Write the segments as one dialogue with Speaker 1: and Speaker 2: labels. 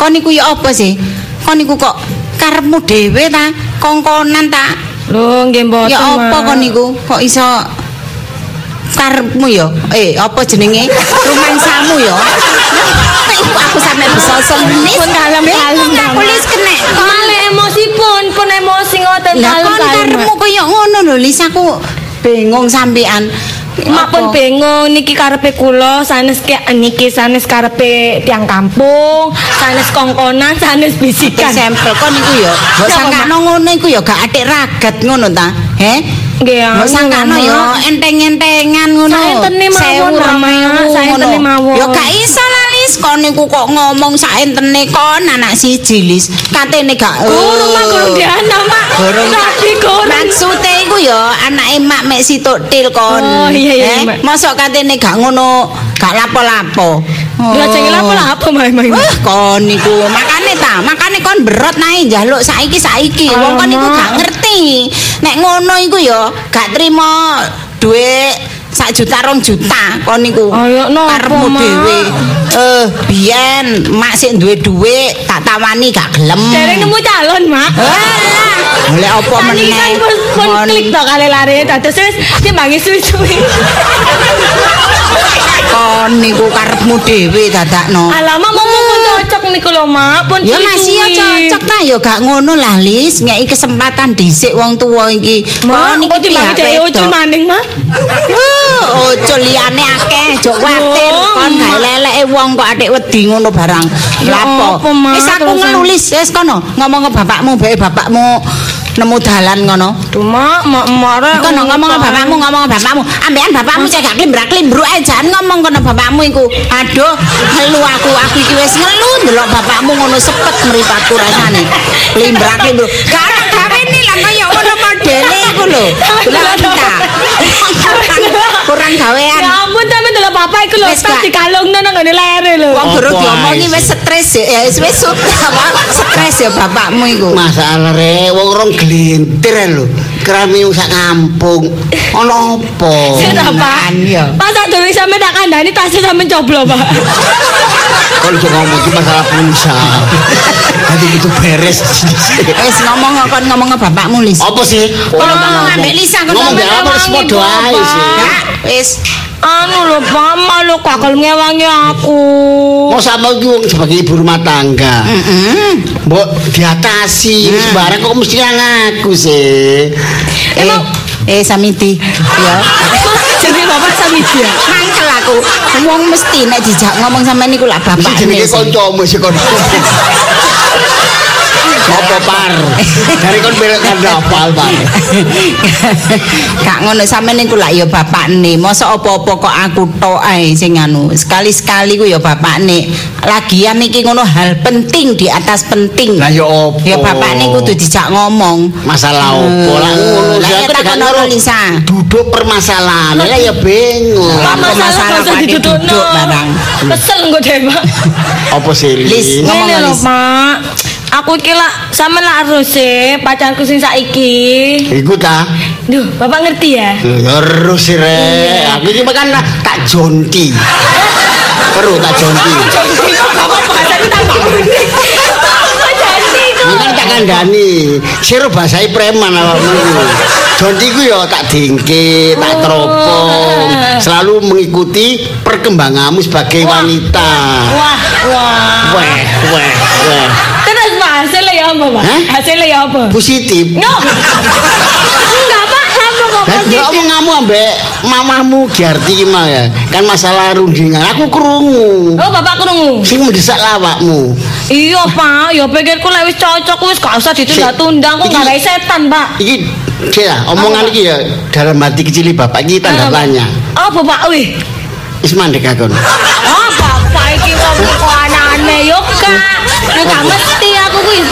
Speaker 1: kon niku ya apa sih? Kon niku kok karepmu dhewe ta? Kongkonan ta?
Speaker 2: Lho, nggih mboten,
Speaker 1: Ya apa kon niku? Kok iso karepmu ya? Eh, apa jenenge? Rumangsamu ya? Iku aku sampe bisa semenis.
Speaker 2: Pun kalem-kalem,
Speaker 1: Bingung aku
Speaker 2: Mak.
Speaker 1: lis kena.
Speaker 2: Malah emosi pun, pun emosi ngoten
Speaker 1: kon
Speaker 2: kalem-kalem,
Speaker 1: karepmu koyo ngono lho, Lis aku bingung sampean.
Speaker 2: Mak pun bingung niki karepe kula sanes ke niki sanes karepe tiang kampung, sanes kongkonan, sanes bisikan.
Speaker 1: sampel kon niku ya. Mbok sangkano ngono iku ya gak atik ragat ngono ta? He?
Speaker 2: Nggih,
Speaker 1: Mbok sangkano ya enteng-entengan ngono.
Speaker 2: Saentene mawon, Mak.
Speaker 1: rong ewu
Speaker 2: Saentene
Speaker 1: ngono.
Speaker 2: mawon.
Speaker 1: Ya gak iso lah Lis, kon niku kok ngomong saentene kon anak siji Lis. Katene gak
Speaker 2: Guru mak guru Diana mak.
Speaker 1: Gurung
Speaker 2: Tapi guru.
Speaker 1: Maksude iku ya anake mak mek situk til kon.
Speaker 2: Oh, iya, iya,
Speaker 1: Eh. Mosok katene gak ngono, gak lapo-lapo.
Speaker 2: Apa lah apa mak mak.
Speaker 1: Wah, kon niku makane ta, makane kon berot nae njaluk saiki-saiki. Wong kon niku
Speaker 2: Alamak.
Speaker 1: gak ngerti. Nek ngono iku ya gak trimo duit sak juta rong juta kon niku.
Speaker 2: Napa,
Speaker 1: Karepmu
Speaker 2: Mak?
Speaker 1: dhewe. Eh, biyen mak sik duwe duit tak tawani gak gelem.
Speaker 2: Dereng nemu calon mak.
Speaker 1: Alah, golek apa
Speaker 2: kan
Speaker 1: meneh? Kon-
Speaker 2: klik tok kali lari dados wis timbangi suwi-suwi.
Speaker 1: Kon niku karepmu dhewe dadakno.
Speaker 2: Alamak mau cocok niku lho mak, pun
Speaker 1: Ya masih ya cocok ta ya gak ngono lah Lis, ngeki kesempatan dhisik wong tuwa iki. Niki
Speaker 2: kok dhewe ucul
Speaker 1: wedok.
Speaker 2: maning mak.
Speaker 1: Uh, Ucul liyane akeh, jok kuwatir
Speaker 2: Oh,
Speaker 1: kon gawe leleke wong kok atik wedi ngono barang.
Speaker 2: Ya
Speaker 1: Lapo? Wis aku ngelulis wis kono ngomong ke bapakmu, bae bapakmu nemu dalan ngono.
Speaker 2: Tuh mak, mak marah.
Speaker 1: Kono ngomong bapakmu, ngomong bapakmu. Ambekan bapakmu cek gak klimbrak-klimbruk ae jan ngomong kono bapakmu iku. Aduh, ngelu aku aku iki wis ngelu ndelok bapakmu ngono sepet mripatku rasane. Klimbrak-klimbruk. Gak gawe ini lah kaya ngono modele iku lho. Lah kita. Kurang gawean.
Speaker 2: Ya ampun sampe delok bapak iku lho
Speaker 1: Kak.
Speaker 2: dikalungno nang ngene lere lho.
Speaker 1: Wong durung diomongi wis stres ya. Wis wis apa? Stres ya bapakmu iku.
Speaker 3: Masalah re wong rong glintir lho. Krami sak kampung. Ono apa?
Speaker 2: Sing
Speaker 1: ya.
Speaker 2: Pas tak durung sampe tak kandhani tas sampe coblo, Pak.
Speaker 3: Kon iso ngomong iki masalah pulsa. Dadi itu beres.
Speaker 1: Wis ngomong kon ngomong ke bapakmu Lis.
Speaker 3: Apa sih?
Speaker 1: Ngomong ambek Lisa
Speaker 3: Ngomong
Speaker 1: ngomong
Speaker 3: apa wis padha ae sih.
Speaker 1: Wis
Speaker 2: Anu lho, Pak, malu kakal ngewangi aku.
Speaker 3: Mau sama wong sebagai ibu rumah tangga. Mbok diatasi sembarang kok mesti ngaku sih.
Speaker 1: eh eh Samiti ya
Speaker 2: Jadi bapak sami dia.
Speaker 1: mangkel aku wong mesti nek dijak ngomong sama niku lah
Speaker 3: Mesti
Speaker 1: bapak
Speaker 3: jenenge kancamu sih kon. Apa par? Dari kon belok kan apal par.
Speaker 1: Gak ngono sampe niku lak ya bapakne. Masa apa-apa kok aku tok ae sing anu. Sekali-sekali ku ya bapakne. Lagian iki ngono hal penting di atas penting.
Speaker 3: Lah ya apa?
Speaker 1: Ya bapakne kudu dijak ngomong.
Speaker 3: Masalah opo lah ngono
Speaker 1: Lah ya
Speaker 3: aku
Speaker 1: takon
Speaker 3: gak
Speaker 1: ono
Speaker 3: ngerti.
Speaker 1: Lisa.
Speaker 3: Duduk permasalahan lah ya bingung.
Speaker 2: Pak
Speaker 1: masalah kok
Speaker 2: kok ditutukno.
Speaker 1: duduk barang?
Speaker 2: Kesel engko deh, Pak.
Speaker 3: Apa sih?
Speaker 1: Lis, ngomong
Speaker 2: lho,
Speaker 1: Lis.
Speaker 2: Pak. Aku iki lak sampe lak harus e pacarku sing saiki.
Speaker 3: Iku ta.
Speaker 2: Duh, Bapak ngerti ya?
Speaker 3: Terus sih re. Aku iki makan tak jonti. Perlu tak jonti.
Speaker 2: Bapak bahasane tambah unik. Apa jadi kok?
Speaker 3: Ini kan tak kandani. Sira bahasai preman awakmu iku. Jonti ku ya tak dingke, tak teropong. Selalu mengikuti perkembanganmu sebagai wanita.
Speaker 2: Wah, wah.
Speaker 3: Weh, weh, weh.
Speaker 2: Hasilnya ya apa, Pak?
Speaker 3: Hah?
Speaker 2: Hasilnya ya apa?
Speaker 3: Positif.
Speaker 2: No. Enggak, Pak. Apa kok positif?
Speaker 3: omong kamu ambek mamamu Giarti ki mah ya. Kan masalah rundingan aku krungu.
Speaker 2: Oh, Bapak krungu.
Speaker 3: Sing mendesak lawakmu.
Speaker 2: Iya, Pak. Ya pikirku lek wis cocok wis gak usah ditunda-tunda. Aku
Speaker 3: Iki-
Speaker 2: gak ada setan, Pak.
Speaker 3: Iki Cila, omongan iki ya dalam hati kecil bapak iki tanda tanya.
Speaker 2: Apa, Pak? Wih.
Speaker 3: Wis mandek.
Speaker 2: Oh, bapak iki kok kok aneh yo, Kak. Ya gak mesti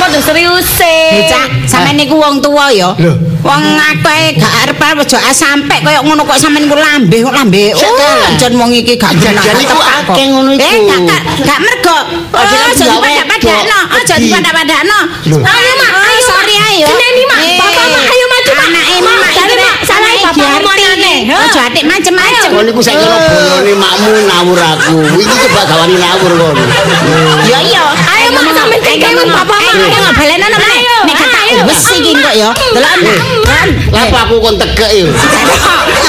Speaker 2: padha serius e.
Speaker 1: Bocah, sampe niku wong tuwa ya.
Speaker 3: Lho.
Speaker 1: Wong akeh gak arep aja sampe koyo ngono kok sampe niku lambe kok lambe. Oh, jan wong iki gak
Speaker 3: Jan-
Speaker 1: benar.
Speaker 3: jan iku akeh ngono iku.
Speaker 1: Eh, gak gak mergo. Oh,
Speaker 3: Aja
Speaker 1: aja
Speaker 3: digawe
Speaker 1: dipadak-padakno. Aja dipadak-padakno.
Speaker 2: Ayo, Mak,
Speaker 1: Oh,
Speaker 2: ayo,
Speaker 1: sorry
Speaker 2: Mak.
Speaker 1: ayo.
Speaker 2: Geneni, Mak.
Speaker 1: Eh,
Speaker 2: Bapak, Mak, ayo maju, Mak.
Speaker 1: Anake
Speaker 2: Mak, Ha?
Speaker 1: Aja atik macem-macem.
Speaker 3: Kon niku saiki bolone makmu nawur aku. Iki coba gawani nawur kon.
Speaker 1: Ya iya.
Speaker 2: Ayo, Mak, sampean bapak, Mak.
Speaker 1: Ayo ngobalena nang meneh.
Speaker 2: Ayo,
Speaker 1: Nek kata
Speaker 2: ayo.
Speaker 1: wis iki kok ya. Delok kan.
Speaker 3: Lah apa aku kon tegek yo.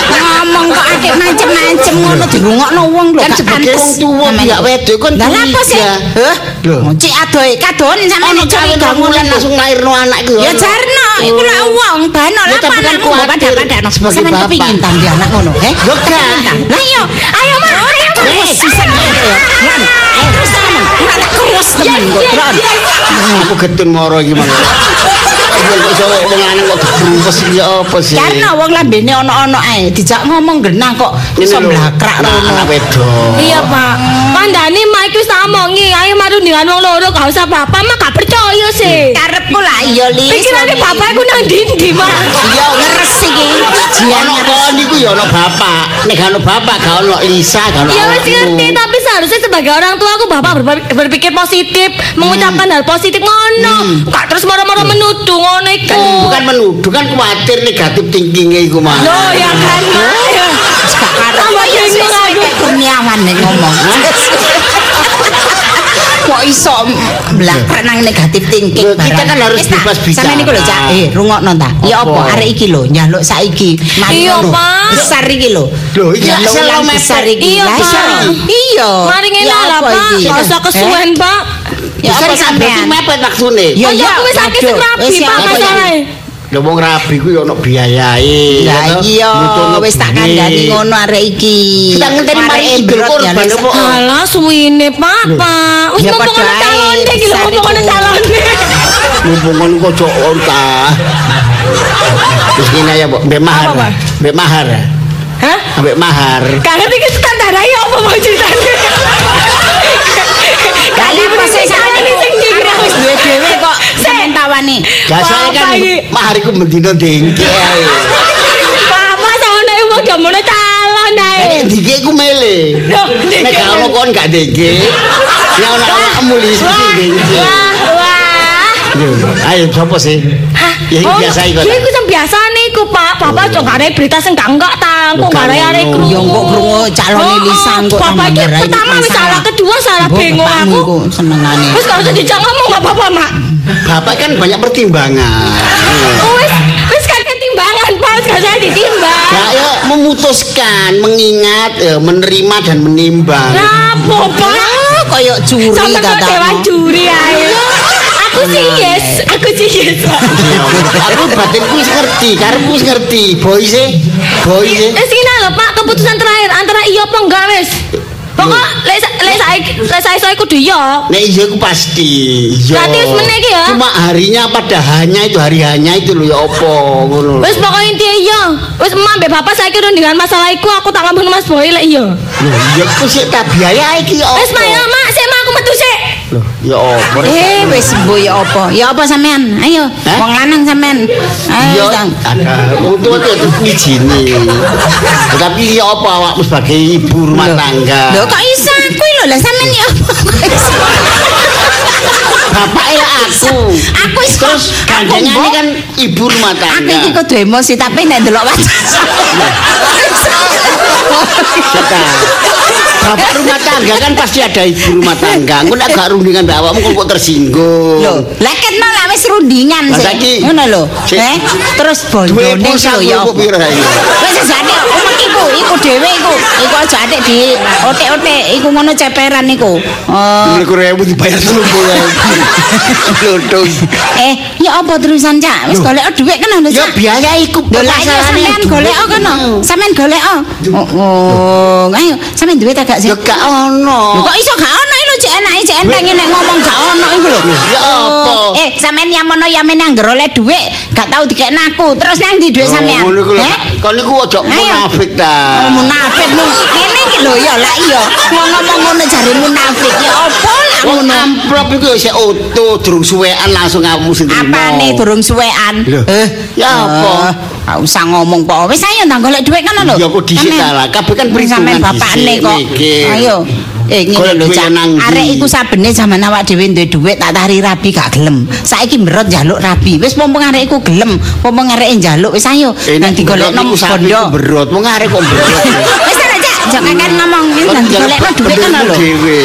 Speaker 1: Ngomong kok atik macem-macem ngono dirungokno wong lho.
Speaker 3: Kan
Speaker 1: gak
Speaker 3: sebagai wong tuwa pihak wedok kon
Speaker 1: Lah lha apa sih?
Speaker 3: Hah? Lho.
Speaker 1: Cik adoh kadon sampeyan
Speaker 3: Ono
Speaker 1: nek
Speaker 3: cawe
Speaker 1: curiga
Speaker 3: bangunan langsung lairno anak iku.
Speaker 1: Ya jarno, iku lak wong bano
Speaker 3: Ya,
Speaker 1: lah
Speaker 3: tapi kan
Speaker 1: anakmu
Speaker 3: kuatir
Speaker 1: pada-pada
Speaker 3: sebagai
Speaker 1: Sampeyan
Speaker 3: bapak.
Speaker 1: kepingin tandi anak ngono, he?
Speaker 3: Yo gak.
Speaker 1: Lah iya, ayo Mak, ayo Mak. Wis sisan ya. Lan, Ayo terus temen. Ora keros temen kok.
Speaker 3: Aku getun moro iki mang. Iso wong lanang kok gerumpes iki apa sih?
Speaker 1: Karena wong lambene ono-ono ae, dijak ngomong genah kok iso blakrak
Speaker 3: anak-
Speaker 1: ngono.
Speaker 3: Anak wedok.
Speaker 2: Iya, Pak. Kandhane mak iku wis tak omongi, ayo marundingan wong loro gak usah bapak, mak gak percaya sih.
Speaker 1: Karepku lah iya Lis.
Speaker 2: Pikirane bapak iku nang ndi, Mak?
Speaker 1: Iya ngeres. Jian
Speaker 3: Ono
Speaker 1: ngeres.
Speaker 3: kon niku ya ono bapak. Nek gak ono bapak gak ono Lisa, gak ono
Speaker 2: Ya wis ngerti, tapi seharusnya sebagai orang tua aku bapak berp- berpikir positif, mengucapkan hal positif ngono. Gak terus moro-moro menuduh ngono iku.
Speaker 3: Kan bukan menuduh kan khawatir negatif thinkingnya iku mah.
Speaker 2: Loh ya kan. Ya.
Speaker 1: Gak karep.
Speaker 2: Tambah
Speaker 1: Iya,
Speaker 2: bingung
Speaker 1: sesuai
Speaker 2: aku.
Speaker 1: kayak kurniawan nek ngomong. Kok iso blakrak nang negatif thinking
Speaker 3: Loh, kita
Speaker 1: barang.
Speaker 3: kan harus
Speaker 1: ta,
Speaker 3: bebas bicara.
Speaker 1: Sampeyan iku lho, Cak. Eh, rungokno ta. Ya
Speaker 3: Apa?
Speaker 1: arek iki lho nyaluk saiki.
Speaker 2: Iya. Pak.
Speaker 1: Besar iki lho.
Speaker 3: Loh, iki mepet.
Speaker 1: besar iki.
Speaker 2: Iya, Pak.
Speaker 1: iya.
Speaker 2: Mari ngene lah, Pak.
Speaker 1: iki?
Speaker 2: Gak usah kesuwen, Pak.
Speaker 1: Ya apa sampean?
Speaker 3: mepet maksudnya.
Speaker 1: Ya
Speaker 2: ya, aku wis akeh rabi,
Speaker 1: Wis, ya,
Speaker 2: Pak, masalahe.
Speaker 3: Lho wong rabi ku ya ono biayae.
Speaker 1: Lah
Speaker 3: ya
Speaker 1: iya, wis tak kandhani ngono arek iki.
Speaker 3: Kita ngenteni mari
Speaker 1: Areke
Speaker 3: idul
Speaker 1: brot ya,
Speaker 3: korban
Speaker 1: Lis.
Speaker 3: apa?
Speaker 2: Alah suwine, Pak. Pak. Wis
Speaker 1: Ya,
Speaker 2: ngomong
Speaker 1: padha
Speaker 2: ono
Speaker 1: ae,
Speaker 2: calone iki lho,
Speaker 1: besar
Speaker 2: ngomong ono
Speaker 1: iku.
Speaker 2: calone.
Speaker 3: Mumpung ngono kok cok ta. Wis ngene ya, Mbok. Mbek mahar. Mbek mahar.
Speaker 2: Hah?
Speaker 3: Mbek mahar.
Speaker 2: Gak ngerti ki standar ae apa mau ceritane.
Speaker 1: Kali sampeyan
Speaker 2: Ini sing dikira
Speaker 1: wis duwe dhewe tawani.
Speaker 3: Gak soalnya kan
Speaker 2: Apa iki?
Speaker 3: mahar iku mendino dengke.
Speaker 2: Papa sama ibu gak mau calon ae.
Speaker 3: Nek dike ku mele. Nek gak ono kon gak dengke. Ya ono awakmu mesti dengke.
Speaker 2: Wah,
Speaker 3: Ayo sapa sih?
Speaker 2: Hah?
Speaker 3: Ya
Speaker 2: Oh,
Speaker 3: biasa iku.
Speaker 2: Ya iku sing biasa niku, Pak. Bapak cok gak ada berita sing gak enggak ta. Kok gak arek
Speaker 3: Loh,
Speaker 2: krungu.
Speaker 1: Ya kok krungu calone
Speaker 2: Oh,
Speaker 1: Lisa
Speaker 2: oh,
Speaker 1: kok
Speaker 2: Bapak iki pertama wis salah, kedua salah
Speaker 1: bapakmu
Speaker 2: aku.
Speaker 1: iku senengane.
Speaker 2: Wis gak usah dijak ngomong gak apa-apa, Mak.
Speaker 3: Bapak kan banyak pertimbangan.
Speaker 2: Oh, Wis wis kakek timbangan, Pak. Wis gak usah ditimbang.
Speaker 3: Ya, ya memutuskan, mengingat, ya, menerima dan menimbang.
Speaker 2: Lah, apa, Pak?
Speaker 1: Kayak curi
Speaker 2: Sampai kok dewan juri ae. Aku sih yes, aku sih yes.
Speaker 3: Aku batinku wis ngerti, karepku wis ngerti. Boy sih, boy sih.
Speaker 2: Wis ini lho Pak, keputusan terakhir antara iya apa enggak wis. Pokok lek lek saiki lek saiki saya kudu iya.
Speaker 3: Nek iya aku pasti. Iya.
Speaker 2: Berarti wis meneh iki ya?
Speaker 3: Cuma harinya pada hanya itu hari hanya itu loh ya opo ngono. lho.
Speaker 2: Wis pokoknya intinya iya. Wis emak mbek bapak saiki rundingan masalah iku aku tak ngomong Mas Boy lek iya.
Speaker 3: Loh, iya aku sih tak biaya iki ya
Speaker 2: Wis. Mak ya Mak, sik Mak sik.
Speaker 3: Loh, ya opo.
Speaker 1: Eh wis mbo ya apa? Ya apa sampean? Ayo, wong lanang sampean. Ayo,
Speaker 3: Ya, wong tua tuh itu ngijini. Tapi ya apa awakmu sebagai ibu rumah tangga?
Speaker 1: Lho kok iso aku lho lah sampean ya apa? Iso?
Speaker 3: Bapak ya aku.
Speaker 1: Aku wis
Speaker 3: Terus kandangnya ini kan ibu rumah
Speaker 1: Aku
Speaker 3: tangga.
Speaker 1: iki kudu emosi tapi nek delok wajah.
Speaker 3: Kita. Bapak rumah tangga kan pasti ada ibu rumah tangga. Engko nek gak rundingan mbak awakmu kok tersinggung.
Speaker 1: Lho, lah ketno lah wis rundingan
Speaker 3: Lah,
Speaker 1: sih. Ngono lho. Eh, terus bondone lho ya. Wis sejane omong iku, iku dhewe iku. Iku aja atik di otek-otek iku ngono ceperan iku. Oh.
Speaker 3: Mereka rewu dibayar selumpur Lodong.
Speaker 1: Eh, ya apa terusan Cak? Wis golek dhuwit kan lho,
Speaker 3: Ya
Speaker 1: Cak.
Speaker 3: biaya iku
Speaker 1: Lho lah iya sampean golek kono. Sampean golek oh. Oh, ayo sampean duwe ta gak sih?
Speaker 3: Ya gak ono.
Speaker 1: kok iso gak enake cek enteng nek ngomong gak ono iku lho.
Speaker 3: Ya apa?
Speaker 1: Eh, sampean yang mono yang men anggar oleh dhuwit gak tau dikekno aku. Terus nang ndi dhuwit sampean?
Speaker 3: Oh, Ngono iku lho.
Speaker 1: Eh?
Speaker 3: Kok niku ojo munafik ta.
Speaker 1: Oh, munafik lu. Ngene iki lho ya lah iya. Ngomong ngono jare munafik. Ya apa lah
Speaker 3: Wong
Speaker 1: ngono?
Speaker 3: amplop iku ya sik utuh durung suwean langsung kamu sendiri.
Speaker 1: Apane durung suwean?
Speaker 3: Lho, ya apa?
Speaker 1: Gak usah ngomong po. Wis ayo ndang golek dhuwit kono lho.
Speaker 3: Ya kok dhisik
Speaker 1: Sampean.
Speaker 3: ta lah. Kabeh kan
Speaker 1: Sampean bapakne kok. Ayo. Eh ngene
Speaker 3: Golek
Speaker 1: lho
Speaker 3: duit
Speaker 1: Cak.
Speaker 3: nang ndi?
Speaker 1: Arek iku sabene zaman awak dhewe duwe dhuwit tak tari rabi gak gelem. Saiki merot njaluk rabi. Wis pompong arek iku gelem, pompong arek njaluk wis ayo.
Speaker 3: Eh,
Speaker 1: Nang digolekno
Speaker 3: niku sapi
Speaker 1: bondo.
Speaker 3: ku berot, wong arek kok berot.
Speaker 1: Wis ora Cak, jok kakek ngomong wis nang digolekno dhuwit kan lho.
Speaker 3: Dhewe.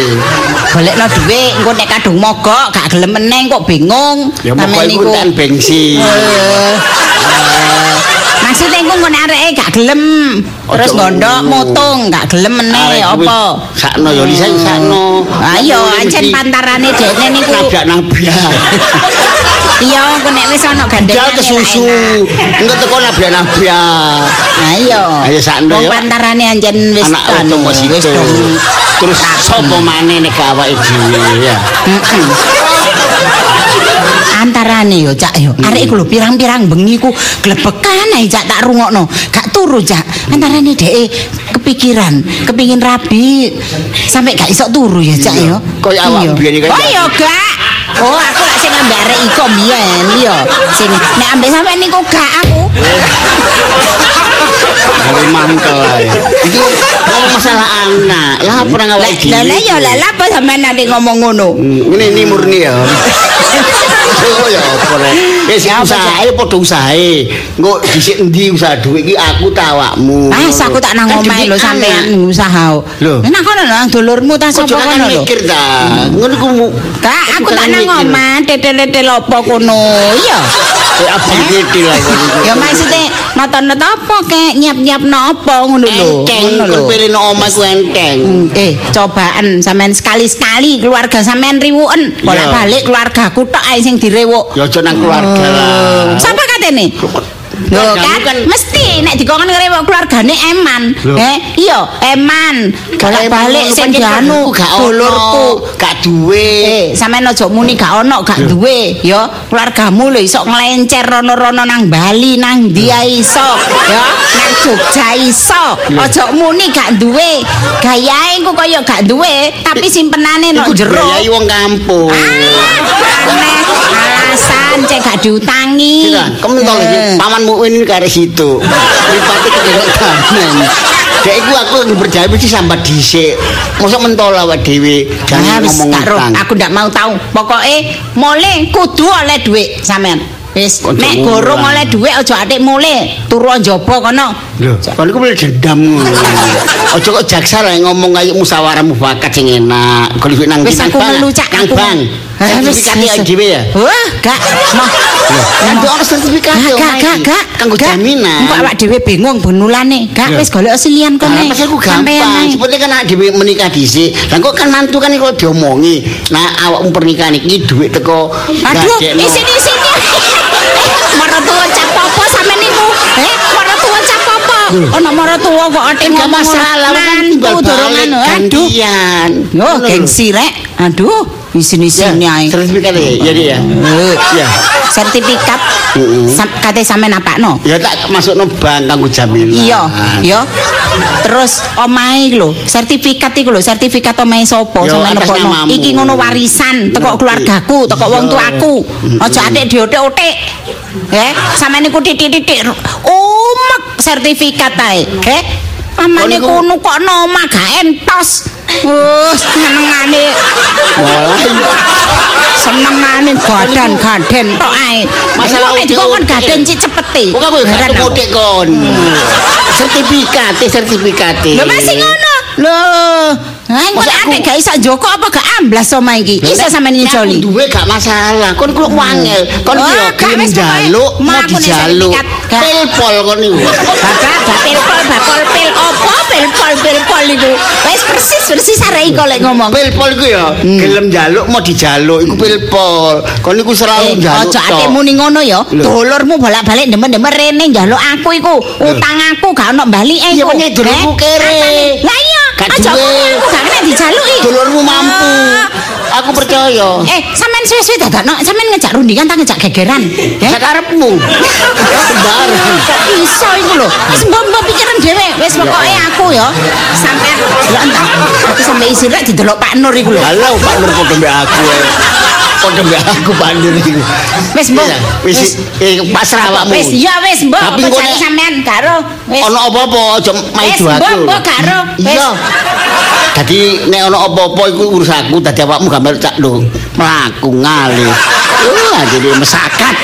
Speaker 1: Golekno dhuwit engko nek kadung mogok gak gelem meneng kok bingung.
Speaker 3: Ya pokoke iku kan bensin.
Speaker 1: Maksudnya engko ngene areke gak gelem. Terus gondok
Speaker 3: ngono.
Speaker 1: mutung gak gelem meneh apa?
Speaker 3: Sakno ya Lisa sakno.
Speaker 1: Ayo ancen pantarane dekne niku.
Speaker 3: nabrak nang biar.
Speaker 1: Iya, engko nek wis ana gandengan.
Speaker 3: Jal ke susu. Engko teko nabrak nang biar.
Speaker 1: Ayo.
Speaker 3: Ayo sakno ya.
Speaker 1: pantarane anjen wis
Speaker 3: Anak
Speaker 1: anu,
Speaker 3: otomo
Speaker 1: wis.
Speaker 3: Terus sapa maneh nek awake dhewe ya.
Speaker 1: Mm-mm. Antarane yo Cak yo. Arek iku lho pirang-pirang bengi ku glebekan ae Cak tak rungokno. Gak turu Cak. Antarane dhek kepikiran, kepingin rabi sampai gak iso turu ya Cak yo.
Speaker 3: Kaya awak biyen iki kan,
Speaker 1: Oh gak. Oh aku lak sing ambek arek iko biyen yo. Sing nek ambek sampean niku gak aku.
Speaker 3: Hari ae. Iki ngomong masalah anak. Lah nang
Speaker 1: Lah
Speaker 3: awake
Speaker 1: lah lah yo lah lah apa sampean nanti ngomong ngono.
Speaker 3: Hmm, Ini ini murni ya. Oh ya apa rek. Wis
Speaker 1: Ya, apa,
Speaker 3: usahae padha usahae. Engko dhisik endi usaha dhuwit iki aku ta awakmu.
Speaker 1: Ah, aku tak nang
Speaker 3: Kan
Speaker 1: omahe
Speaker 3: demi
Speaker 1: lho sampean
Speaker 3: anak.
Speaker 1: usaha.
Speaker 3: Lho.
Speaker 1: Nang kono lho nang dulurmu ta
Speaker 3: Kok
Speaker 1: sapa
Speaker 3: kan
Speaker 1: kono lho.
Speaker 3: mikir ta. Ngono ku mu.
Speaker 1: Kak, aku tak nang omah tetel-tetel apa kono. Iya.
Speaker 3: Eh abang gede lah.
Speaker 1: Ya maksudnya nata-nata apa kek nyiap-nyiapno apa ngono lho.
Speaker 3: Enteng
Speaker 1: Ngono lho.
Speaker 3: kon pilih nang omah ku enteng.
Speaker 1: Hmm, Eh, cobaan sampean sekali-sekali keluarga sampean riwuken. Bolak-balik keluargaku tok ae sing direwuk.
Speaker 3: Ya aja nang keluarga lah.
Speaker 1: Siapa katene? Lho kan, mesti nek dikongkon ngrewok keluargane eman.
Speaker 3: Lho.
Speaker 1: Eh, iya, eman. Bolak-balik sing dianu
Speaker 3: gak
Speaker 1: dulurku.
Speaker 3: gak duwe.
Speaker 1: Eh, sampean aja muni gak ono, gak duwe, ya. Keluargamu lho iso nglencer rono-rono nang Bali, nang ndi ae iso, ya. Nang Jogja iso. Aja muni gak duwe. Gayae ku kaya gak duwe, tapi simpenane nang
Speaker 3: Iku
Speaker 1: jero.
Speaker 3: dibiayai wong kampung.
Speaker 1: Ah, Alasan cek gak diutangi.
Speaker 3: Kira, kementol iki
Speaker 1: Eh.
Speaker 3: paman Mukmin iki kare situ. Lipate kedelok damen. Dek iku aku berjaya mesti sambat dhisik. Mosok mentol awak dhewe
Speaker 1: Ah,
Speaker 3: jangan
Speaker 1: wis
Speaker 3: ngomong utang.
Speaker 1: Aku ndak mau tahu. Pokoke mule kudu oleh dhuwit sampean. Wis, nek gorong oleh dhuwit aja atik mule, turu njaba kono.
Speaker 3: Lho, kon iku boleh dendam ngono. Aja kok jaksa lah ngomong kayak musyawarah mufakat sing enak. Kon iku nang
Speaker 1: Wis aku
Speaker 3: bank,
Speaker 1: melu cak
Speaker 3: nang
Speaker 1: aku.
Speaker 3: bank.
Speaker 1: Ah, wis,
Speaker 3: Sertifikat
Speaker 1: wis.
Speaker 3: dhewe ya.
Speaker 1: Wah, gak. Mah.
Speaker 3: Nanti ono sertifikat
Speaker 1: Gak,
Speaker 3: yo,
Speaker 1: gak, gak, gak.
Speaker 3: Kanggo jaminan.
Speaker 1: Engko awak dhewe bingung benulane. Gak wis golek silian
Speaker 3: Nah,
Speaker 1: kene.
Speaker 3: pas aku gampang.
Speaker 1: ae.
Speaker 3: Seperti kan anak dhewe menikah dhisik. Lah kok kan mantu kan kalau diomongi. Nah, awakmu pernikahan iki dhuwit teko
Speaker 1: Aduh, isin-isin. Maratuwa cap apa sampe niku? Eh, maratuwa cap apa? Ono maratuwa kok
Speaker 3: Enggak
Speaker 1: ngomong
Speaker 3: masalah kan
Speaker 1: dorong
Speaker 3: balik
Speaker 1: anu. Aduh. Yo,
Speaker 3: Ngono lho.
Speaker 1: gengsi rek. Aduh, isin-isin
Speaker 3: Ya,
Speaker 1: ae.
Speaker 3: sertifikat ya, ya Ya.
Speaker 1: sertifikat kate sampe napakno.
Speaker 3: Ya tak masukno bank kanggo jaminan.
Speaker 1: Iya, yo. Terus omahe iki lho, sertifikat iku lho, sertifikat omahe sapa sampe nepokno.
Speaker 3: namamu.
Speaker 1: Iki ngono warisan teko keluargaku, teko wong
Speaker 3: Iya.
Speaker 1: tuaku. Aja atik diotek-otek. Eh, sampe niku titik-titik umek sertifikat ae. Eh, amane
Speaker 3: Kok niku-
Speaker 1: kono kok nomah gak entos. Wus, senengane senengane gadan gaden tok ae.
Speaker 3: Masalah otek-
Speaker 1: dikon
Speaker 3: otek.
Speaker 1: gaden cepete.
Speaker 3: Kok
Speaker 1: Heran
Speaker 3: gak
Speaker 1: aku.
Speaker 3: motek kon. Sertifikat, sertifikat.
Speaker 1: Lho masih ngono. Lho, engko
Speaker 3: Masa
Speaker 1: nek
Speaker 3: aku-
Speaker 1: gak iso joko apa gak amblas omah iki. Iso sampean nyecoli.
Speaker 3: Aku duwe gak masalah. Kon kulo wangel. Kon
Speaker 1: Oh,
Speaker 3: yo
Speaker 1: gak
Speaker 3: gelem
Speaker 1: wis pokoknya.
Speaker 3: njaluk,
Speaker 1: Mau
Speaker 3: dijaluk.
Speaker 1: Gak.
Speaker 3: Pilpol kon niku.
Speaker 1: Bapak bapil pol bakol pil opo pil pol pil pol iku. Wis persis persis arek iku lek ngomong.
Speaker 3: Pilpol iku ya gelem njaluk mau dijaluk iku pilpol. Kon niku
Speaker 1: Eh,
Speaker 3: selalu njaluk.
Speaker 1: aja ate muni ngono ya.
Speaker 3: Lho.
Speaker 1: Dulurmu bolak-balik demen-demen rene njaluk aku iku. Utang aku gak ono balike iku.
Speaker 3: makanya dulurmu
Speaker 1: Eh,
Speaker 3: kere.
Speaker 1: Lah
Speaker 3: Gak duwe.
Speaker 1: aku gak kena dijaluki.
Speaker 3: Dulurmu mampu.
Speaker 1: Ah.
Speaker 3: Aku percaya.
Speaker 1: Eh, sampean suwe-suwe dadakno, sampean ngejak rundingan ta ngejak gegeran? Eh?
Speaker 3: Sakarepmu. Sembarang.
Speaker 1: Gak iso iku lho. Wis mbok pikiran dhewe. Wis pokoke aku ya sampean ya entah. Aku sampe isi rek didelok Pak Nur iku lho.
Speaker 3: Halo Pak Nur mbek aku. Eh. Padha mbek aku Pak Nur iku.
Speaker 1: Wis mbok.
Speaker 3: Wis eh, pasrah awakmu.
Speaker 1: Wis ya wis mbok.
Speaker 3: Tapi nek-
Speaker 1: sampean karo. Wis.
Speaker 3: Ono apa-apa aja
Speaker 1: Wis
Speaker 3: maido
Speaker 1: mbok
Speaker 3: aku.
Speaker 1: mbok karo. Wis.
Speaker 3: Iya. Dadi nek ana apa-apa iku urus aku dadi awakmu gambar cak lho. Mlaku ngalih. Uh, jadi mesakat.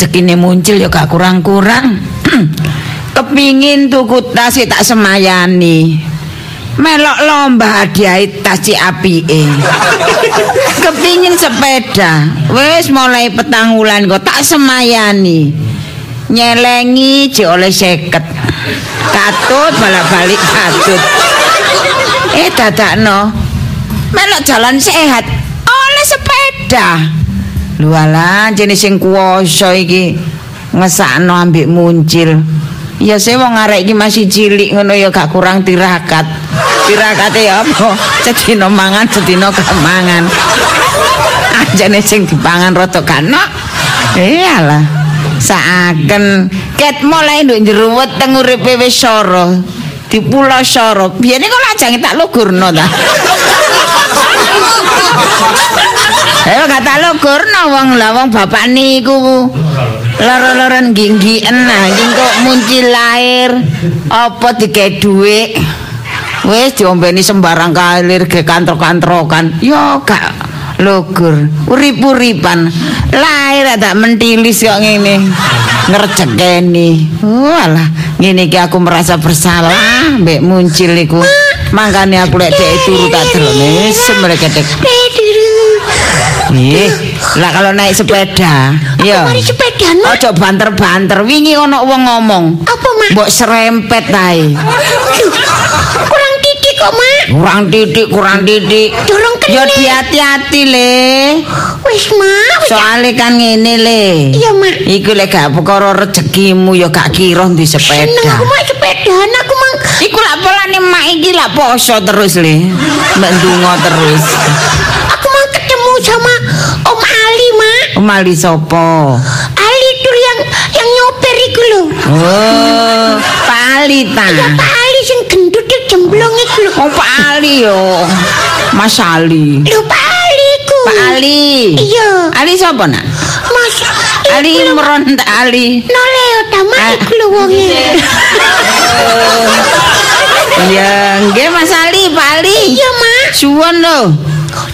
Speaker 1: rezekine muncul ya gak kurang-kurang. Kepingin tuku tas tak semayani. Melok lomba hadiah tas ci apike. Kepingin sepeda, wis mulai petang wulan kok tak semayani. Nyelengi je oleh seket. Katut balik-balik katut. Eh dadakno. Melok jalan sehat oleh sepeda. Lho alah jenis sing kuwasa iki ngesakno ambek muncil. Ya saya wong arek iki masih cilik ngono ya gak kurang tirakat. Tirakate ya apa? Cedino mangan, gak mangan. Ajane sing dipangan rada kanok. Iyalah. Saaken ket mulai nduk jero weteng uripe wis soro. Dipulo soro. Biyene kok lajange tak lugurno ta. Ayo kata lo kurno wong. Lah wong bapak niku loro-loron nah kok muncul lahir. Apa dike duit wis diombeni sembarang kalir ke kantor-kantrokan. Yo gak lugur urip-uripan. Lahir ada mentilis kok ngene. Ngerjekeni. Walah ngene iki aku merasa bersalah mbek muncul iku. Makane aku lek dek turu tak delone semreketek Ih, lah kalau naik sepeda, ya.
Speaker 4: Mari sepeda mak.
Speaker 1: Ojo banter-banter. Wingi ono wong ngomong.
Speaker 4: Apa mak?
Speaker 1: Mbok serempet ae.
Speaker 4: Aduh, kurang titik kok mak.
Speaker 1: Kurang titik, kurang titik.
Speaker 4: Durung
Speaker 1: Ya
Speaker 4: kene.
Speaker 1: hati-hati le.
Speaker 4: Wis mak.
Speaker 1: Soale kan ngene le.
Speaker 4: Iya mak.
Speaker 1: Iku lek gak perkara rezekimu ya gak kira di
Speaker 4: Seneng
Speaker 1: sepeda.
Speaker 4: aku mak sepedaan aku mang.
Speaker 1: Iku lak polane mak iki lak poso terus le. Mbak ndonga terus.
Speaker 4: Sama Om Ali mak.
Speaker 1: Mali sopo?
Speaker 4: Ali itu yang yang nyoper iku lho.
Speaker 1: Oh, Pak Ali ta.
Speaker 4: Ya Pak Ali sing gendut yang jemblong iku lho.
Speaker 1: Oh Pak Ali yo. Mas Ali.
Speaker 4: Lho Pak Ali iku.
Speaker 1: Pak Ali.
Speaker 4: Iya.
Speaker 1: Ali sapa nak?
Speaker 4: Mas.
Speaker 1: Ali Imron Ali.
Speaker 4: Noleo ta mak
Speaker 1: Ah.
Speaker 4: iku lho wonge.
Speaker 1: Ya, nggih Mas Ali, Pak Ali.
Speaker 4: Iya mak.
Speaker 1: Suwon lho.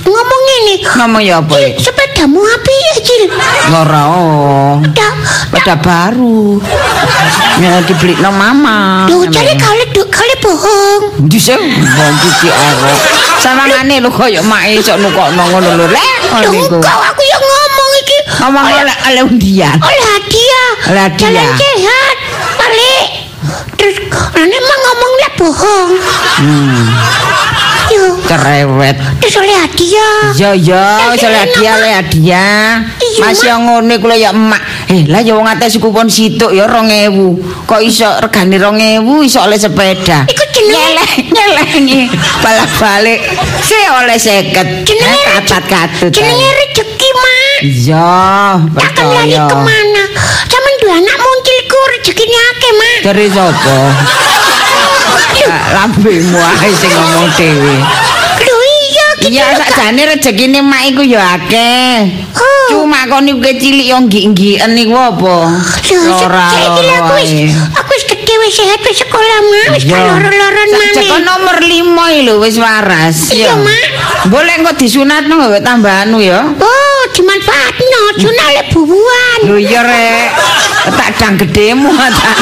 Speaker 4: Ngomong ini.
Speaker 1: Ngomong ya apa ya?
Speaker 4: Sepedamu api ya Cil.
Speaker 1: Ora. Sepeda baru. Ya dibeli mama.
Speaker 4: Loh, jadi kali duk kali bohong.
Speaker 1: Di sing wong iki arep. Sawangane lho koyo mak esuk nukokno ngono lho. Lek ngono
Speaker 4: aku yang ngomong iki.
Speaker 1: Ngomong oleh oleh undian.
Speaker 4: Oleh hadiah.
Speaker 1: Oleh hadiah.
Speaker 4: Jalan sehat. Balik. Terus, Rane emang ngomong lah bohong.
Speaker 1: Hmm,
Speaker 4: Yo,
Speaker 1: cerewet.
Speaker 4: terus oleh hadiah.
Speaker 1: Ya ya, wis oleh hadiah oleh hadiah.
Speaker 4: Iya,
Speaker 1: yang ngono iku lho ya emak. Eh, lah ya wong ates kupon situk ya 2000. Kok iso regane 2000 iso oleh sepeda.
Speaker 4: Iku jenenge
Speaker 1: nyelengi balik-balik. Si oleh 50.
Speaker 4: jenenge
Speaker 1: Eh,
Speaker 4: rezeki-
Speaker 1: katat-katut.
Speaker 4: Jenenge rezeki, Mak.
Speaker 1: Iya,
Speaker 4: Takkan lari
Speaker 1: percaya.
Speaker 4: kemana? Zaman dua anak muncilku rezekinya akeh, Mak.
Speaker 1: Dari sapa? Lambemu ae sing ngomong dhewe.
Speaker 4: Loh iya,
Speaker 1: Iya sakjane rezekine mak iku ya akeh. Cuma kok niku cilik yo nggih-nggihen niku apa? Ora
Speaker 4: lho aku wis aku wis gede wis sehat wis sekolah mah wis
Speaker 1: Cek
Speaker 4: maneh.
Speaker 1: nomor 5 lho wis waras.
Speaker 4: Iya, Mak.
Speaker 1: Boleh engko disunatno gawe tambahanu ya.
Speaker 4: Oh, dimanfaatno sunale bubuan.
Speaker 1: Lho iya rek. Tak dang gedemu tak.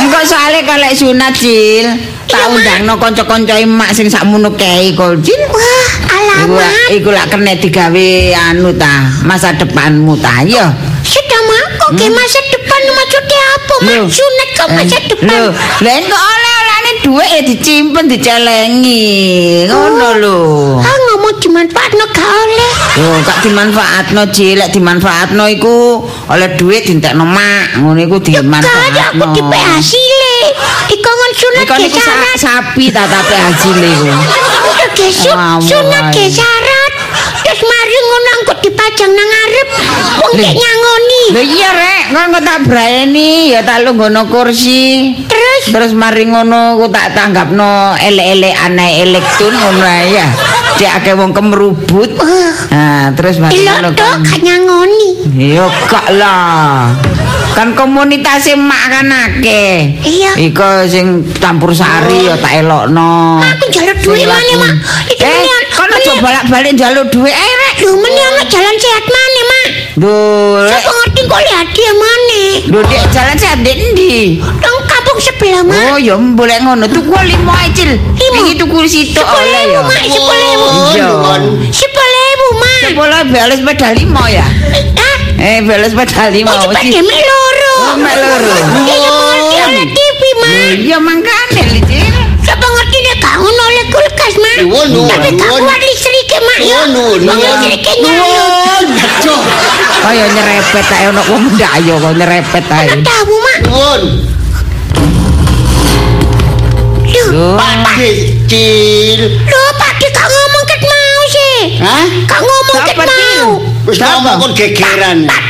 Speaker 1: Engko soalé kalau lek sunat Cil, tak undangno kanca-kanca emak sing sakmono kae kok Cil.
Speaker 4: Wah, alamat.
Speaker 1: iku lak kena digawe anu ta, masa depanmu ta. Yo.
Speaker 4: Sudah mah kok ke masa depan maksudnya apa? Mak sunat kok masa
Speaker 1: Eh,
Speaker 4: depan.
Speaker 1: Lho, lha engko oleh-olehane dhuwit ya dicimpen dicelengi. Ngono lho.
Speaker 4: Ah ngomong dimanfaatno gak oleh.
Speaker 1: Yo, gak dimanfaatno Cil, lek dimanfaatno iku oleh dhuwit dintekno mak. Ngono iku
Speaker 4: aku
Speaker 1: dimanfaatno.
Speaker 4: di hasilnya. Ikongan sunat
Speaker 1: Iku
Speaker 4: ke
Speaker 1: niku sa-
Speaker 4: syarat.
Speaker 1: sapi ta tapi hasilé iku.
Speaker 4: Udah ke sun-
Speaker 1: Ngawur
Speaker 4: sunat syarat. Terus mari ngono angkut dipajang nang ngarep. Wong kek nyangoni.
Speaker 1: Lho iya rek, ngono tak braeni ya tak lungguhno kursi.
Speaker 4: Terus
Speaker 1: Terus mari ngono ku tak tanggapno elek-elek aneh elektun ngono ya. Dek akeh wong kemerubut.
Speaker 4: Wah.
Speaker 1: Nah, terus mari ngono
Speaker 4: tok
Speaker 1: kan.
Speaker 4: gak nyangoni.
Speaker 1: Ya gak lah. Kan komunitas mak kan akeh.
Speaker 4: Iya.
Speaker 1: Iku sing campur sari ya tak elokno.
Speaker 4: Aku njaluk duit mana, Mak?
Speaker 1: Eh, aja bolak-balik njaluk dhuwit rek.
Speaker 4: Lho meni ana jalan sehat mana, Mak? Saya
Speaker 1: rek.
Speaker 4: ngerti kok lihat dia mana.
Speaker 1: Lho dek jalan sehat ndek ndi?
Speaker 4: Nang kampung sebelah, Mak.
Speaker 1: Oh ya boleh ngono tuku limo ae cil.
Speaker 4: Limo?
Speaker 1: Iki tuku sitok oleh ya.
Speaker 4: Mak, sepuluh ewu.
Speaker 1: Iya.
Speaker 4: Sepuluh ewu, Mak.
Speaker 1: Sepuluh bales sepeda limo ya. Eh bales sepeda limo.
Speaker 4: oh, cepat
Speaker 1: Ci-
Speaker 4: dia mek loro.
Speaker 1: Oh, mek loro.
Speaker 4: TV, Mak.
Speaker 1: Iya mangkane
Speaker 4: kulkas, Mak.
Speaker 3: Nuwun, nuwun,
Speaker 4: Tapi gak
Speaker 3: nuwun.
Speaker 4: kuat listriknya, Mak. ya.
Speaker 3: Nuwun, nuwun,
Speaker 4: Wong
Speaker 3: nuwun.
Speaker 1: Kaya nyerepet ae ono wong ndak ayo kok nyerepet ae.
Speaker 4: Gak tahu, Mak.
Speaker 3: Nuwun.
Speaker 4: Loh,
Speaker 1: Lho.
Speaker 3: Cil.
Speaker 4: loh, Pak Dik gak ngomong ket mau sih.
Speaker 3: Hah?
Speaker 4: Gak ngomong ket mau.
Speaker 3: Wis ngomong kon gegeran.
Speaker 4: Pak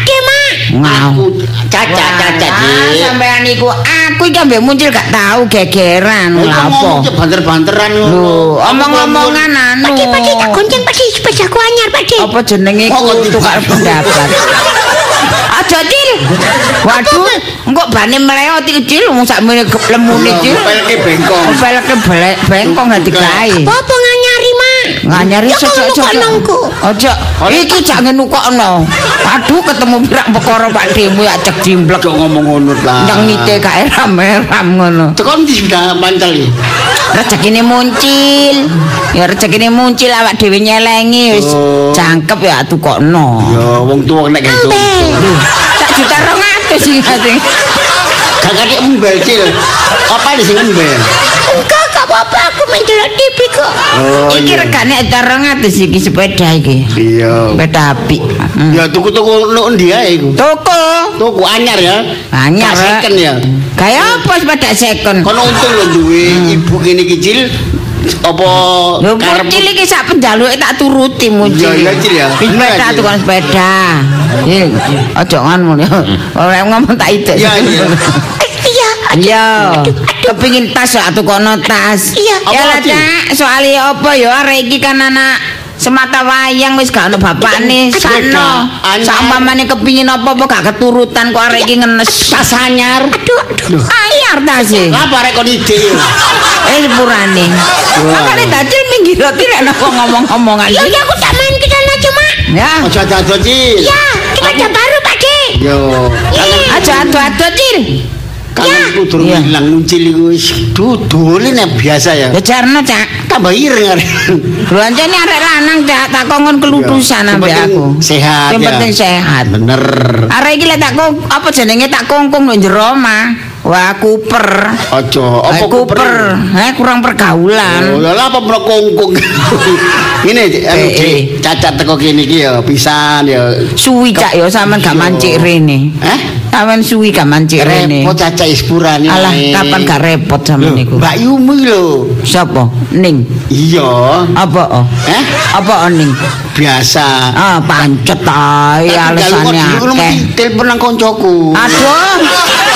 Speaker 3: Aku caca caca
Speaker 1: Ah, sampean iku aku iki ambek muncul gak tahu gegeran
Speaker 3: ngomong
Speaker 1: apa.
Speaker 3: banter-banteran
Speaker 1: Lho,
Speaker 3: ngono.
Speaker 1: omong-omongan anu.
Speaker 4: Pak Dik, Pak Dik, tak gonceng Pak Dik. Sepedaku anyar, Pak Dik.
Speaker 1: apa jenenge ku
Speaker 3: kok
Speaker 1: tukar pendapat aja cil waduh engko bane meleot iki cil wong sakmene lemune cil
Speaker 3: Pelke bengkong.
Speaker 1: belek bengkong nanti gawe
Speaker 4: Apa nganyari,
Speaker 1: Nganyari
Speaker 4: Ya,
Speaker 1: sejak
Speaker 4: nukoknongku.
Speaker 1: aja iki jangan nukokno aduh ketemu pirak perkara Pak Demu ya cek jimblek
Speaker 3: Kok ngomong ngono ta?
Speaker 1: ndang nite kae ram-ram ngono
Speaker 3: Tekan di sudah pancal iki.
Speaker 1: rezekine muncul ya rezekine muncul awak dhewe nyelengi wis
Speaker 3: Oh.
Speaker 1: jangkep ya tukokno
Speaker 3: Ya wong tuwa nek gitu.
Speaker 1: Tak juta rong atus sing sing
Speaker 3: Gak kadek embel Cil. Apa di sing embel?
Speaker 4: Enggak, gak apa-apa. Aku main delok TV kok.
Speaker 3: Oh
Speaker 1: iki
Speaker 3: iya.
Speaker 1: regane juta rong atus iki sepeda iki
Speaker 3: Iya.
Speaker 1: sepeda apik hmm.
Speaker 3: Ya tuku-tuku nuk endi ae iku?
Speaker 1: toko
Speaker 3: Tuku anyar ya.
Speaker 1: Anyar,
Speaker 3: second ya.
Speaker 1: kayak apa sepeda second
Speaker 3: Kono untung lho duwe ibu kene kecil apa
Speaker 1: Lho
Speaker 3: karep
Speaker 1: muncul iki sak penjaluke tak turuti muncul.
Speaker 3: Iya, iya, Cil, ya.
Speaker 1: Sepeda tukang sepeda. Iya, aja ngono ya. Ora ngomong tak ide.
Speaker 3: Iya, iya.
Speaker 4: Eh, Iya.
Speaker 1: Iya, kepingin tas ya tukono tas.
Speaker 4: Iya.
Speaker 1: Ya
Speaker 3: Apa,
Speaker 1: lah? Cak, soalnya apa ya arek iki kan anak semata wayang wis gak ono bapakne
Speaker 3: Aduh,
Speaker 1: sano. Sampamane kepingin apa-apa gak keturutan kok arek iki ngenes.
Speaker 3: tas anyar.
Speaker 4: Aduh, aduh.
Speaker 1: Anyar tas e.
Speaker 3: Lah arek kon ide ya.
Speaker 1: Eh sepurane. Makane dadi minggir roti lek nek ngomong-ngomongan.
Speaker 4: Ya, ya aku tak main ke sana Mak.
Speaker 1: Ya.
Speaker 3: Aja ado Cil.
Speaker 4: Ya, sepeda baru, Pak Dik.
Speaker 3: Yo.
Speaker 4: Iya.
Speaker 1: Aja ado-ado, Cil.
Speaker 3: Kan aku durung
Speaker 1: Iya.
Speaker 3: ilang muncul iku wis dudulin ya biasa ya.
Speaker 1: Ya jarno, Cak.
Speaker 3: Tambah ireng arek.
Speaker 1: Lho anjene arek lanang, Cak, tak kongon kelutusan
Speaker 3: Yang
Speaker 1: ambek aku.
Speaker 3: Sehat
Speaker 1: Yang
Speaker 3: ya.
Speaker 1: penting sehat.
Speaker 3: Bener.
Speaker 1: Arek iki lek tak kong apa jenenge tak kongkong nang jero omah. Wah.
Speaker 3: Ojo,
Speaker 1: Eh,
Speaker 3: apa
Speaker 1: kuper. Eh, kurang pergaulan.
Speaker 3: Oh, lah apa mro kongkong. Anu
Speaker 1: eh.
Speaker 3: Cik, cacat teko kene iki ya pisan ya.
Speaker 1: Suwi cak ya sampean gak mancik rene.
Speaker 3: Eh?
Speaker 1: Sampean suwi gak mancik rene.
Speaker 3: Repot caca ispurane.
Speaker 1: Alah, kapan gak repot sampean niku?
Speaker 3: Mbak Yumi lho.
Speaker 1: Sapa? Ning.
Speaker 3: Iya.
Speaker 1: Apa oh?
Speaker 3: Eh?
Speaker 1: Apa ning?
Speaker 3: Biasa.
Speaker 1: Ah, pancet ae alesane akeh.
Speaker 3: telepon nang koncoku.
Speaker 1: Aduh.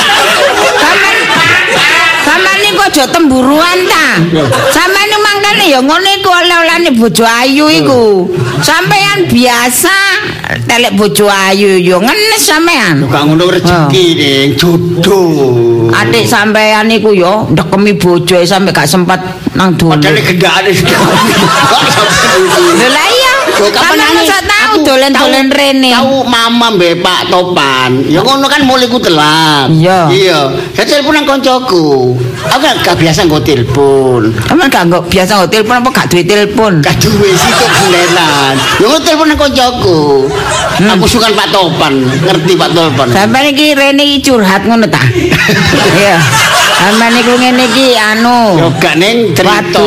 Speaker 1: Niku aja temburuan ta. Sampeyan mangkel Makane ya ngono iku oleh-olehane bojo ayu iku. Sampean biasa telek bojo ayu yo ngenes sampean.
Speaker 3: Gak ngono rezeki ning jodoh.
Speaker 1: Adik sampean iku yo ndekemi bojo sampe gak sempat nang dono.
Speaker 3: Padahal gendakane sudah. Kok kapan
Speaker 1: Kapan
Speaker 3: nangis?
Speaker 1: tahu dolen-dolen rene.
Speaker 3: Tahu mama mbek Pak Topan. Ya ngono kan mulai ku telat.
Speaker 1: Iya.
Speaker 3: Iya. Saya telepon nang koncoku. Aku gak biasa nggo telepon.
Speaker 1: Kamu gak nggak biasa nggak telepon apa gak duwe telepon?
Speaker 3: Gak duwe situ bulenan. Ya ngono telepon nang koncoku. Aku suka Pak Topan. Ngerti Pak Topan.
Speaker 1: Sampeyan iki rene iki curhat ngono ta? Iya. Sampeyan iku ngene iki anu.
Speaker 3: Yo gak neng cerita.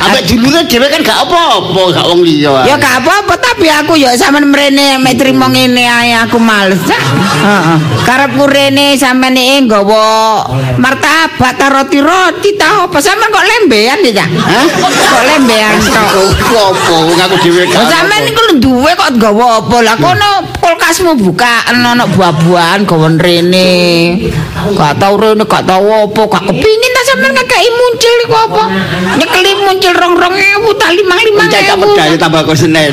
Speaker 3: Ambek dulure dhewe kan gak apa-apa, gak wong liya.
Speaker 1: Ya gak apa-apa tapi aku ya sampean mrene mek trimo ngene ae aku males. Heeh. Karepku rene sampean iki nggawa martabak ta roti-roti ta apa sampean kok lembean ya?
Speaker 3: Hah?
Speaker 1: Kok lembean tok?
Speaker 3: Kok wong aku dhewe
Speaker 1: Lah
Speaker 3: gak.
Speaker 1: sampean iku duwe kok nggawa apa? Lah kono kulkasmu buka ono buah-buahan gawa rene. Gak tau rene gak tau apa, gak kepingin ta sampean ngekeki muncul iku apa? Nyekeli muncul rong-rong ewu ta limang-limang
Speaker 3: Mencak
Speaker 1: ewu.
Speaker 3: pedaya tambah kok senen.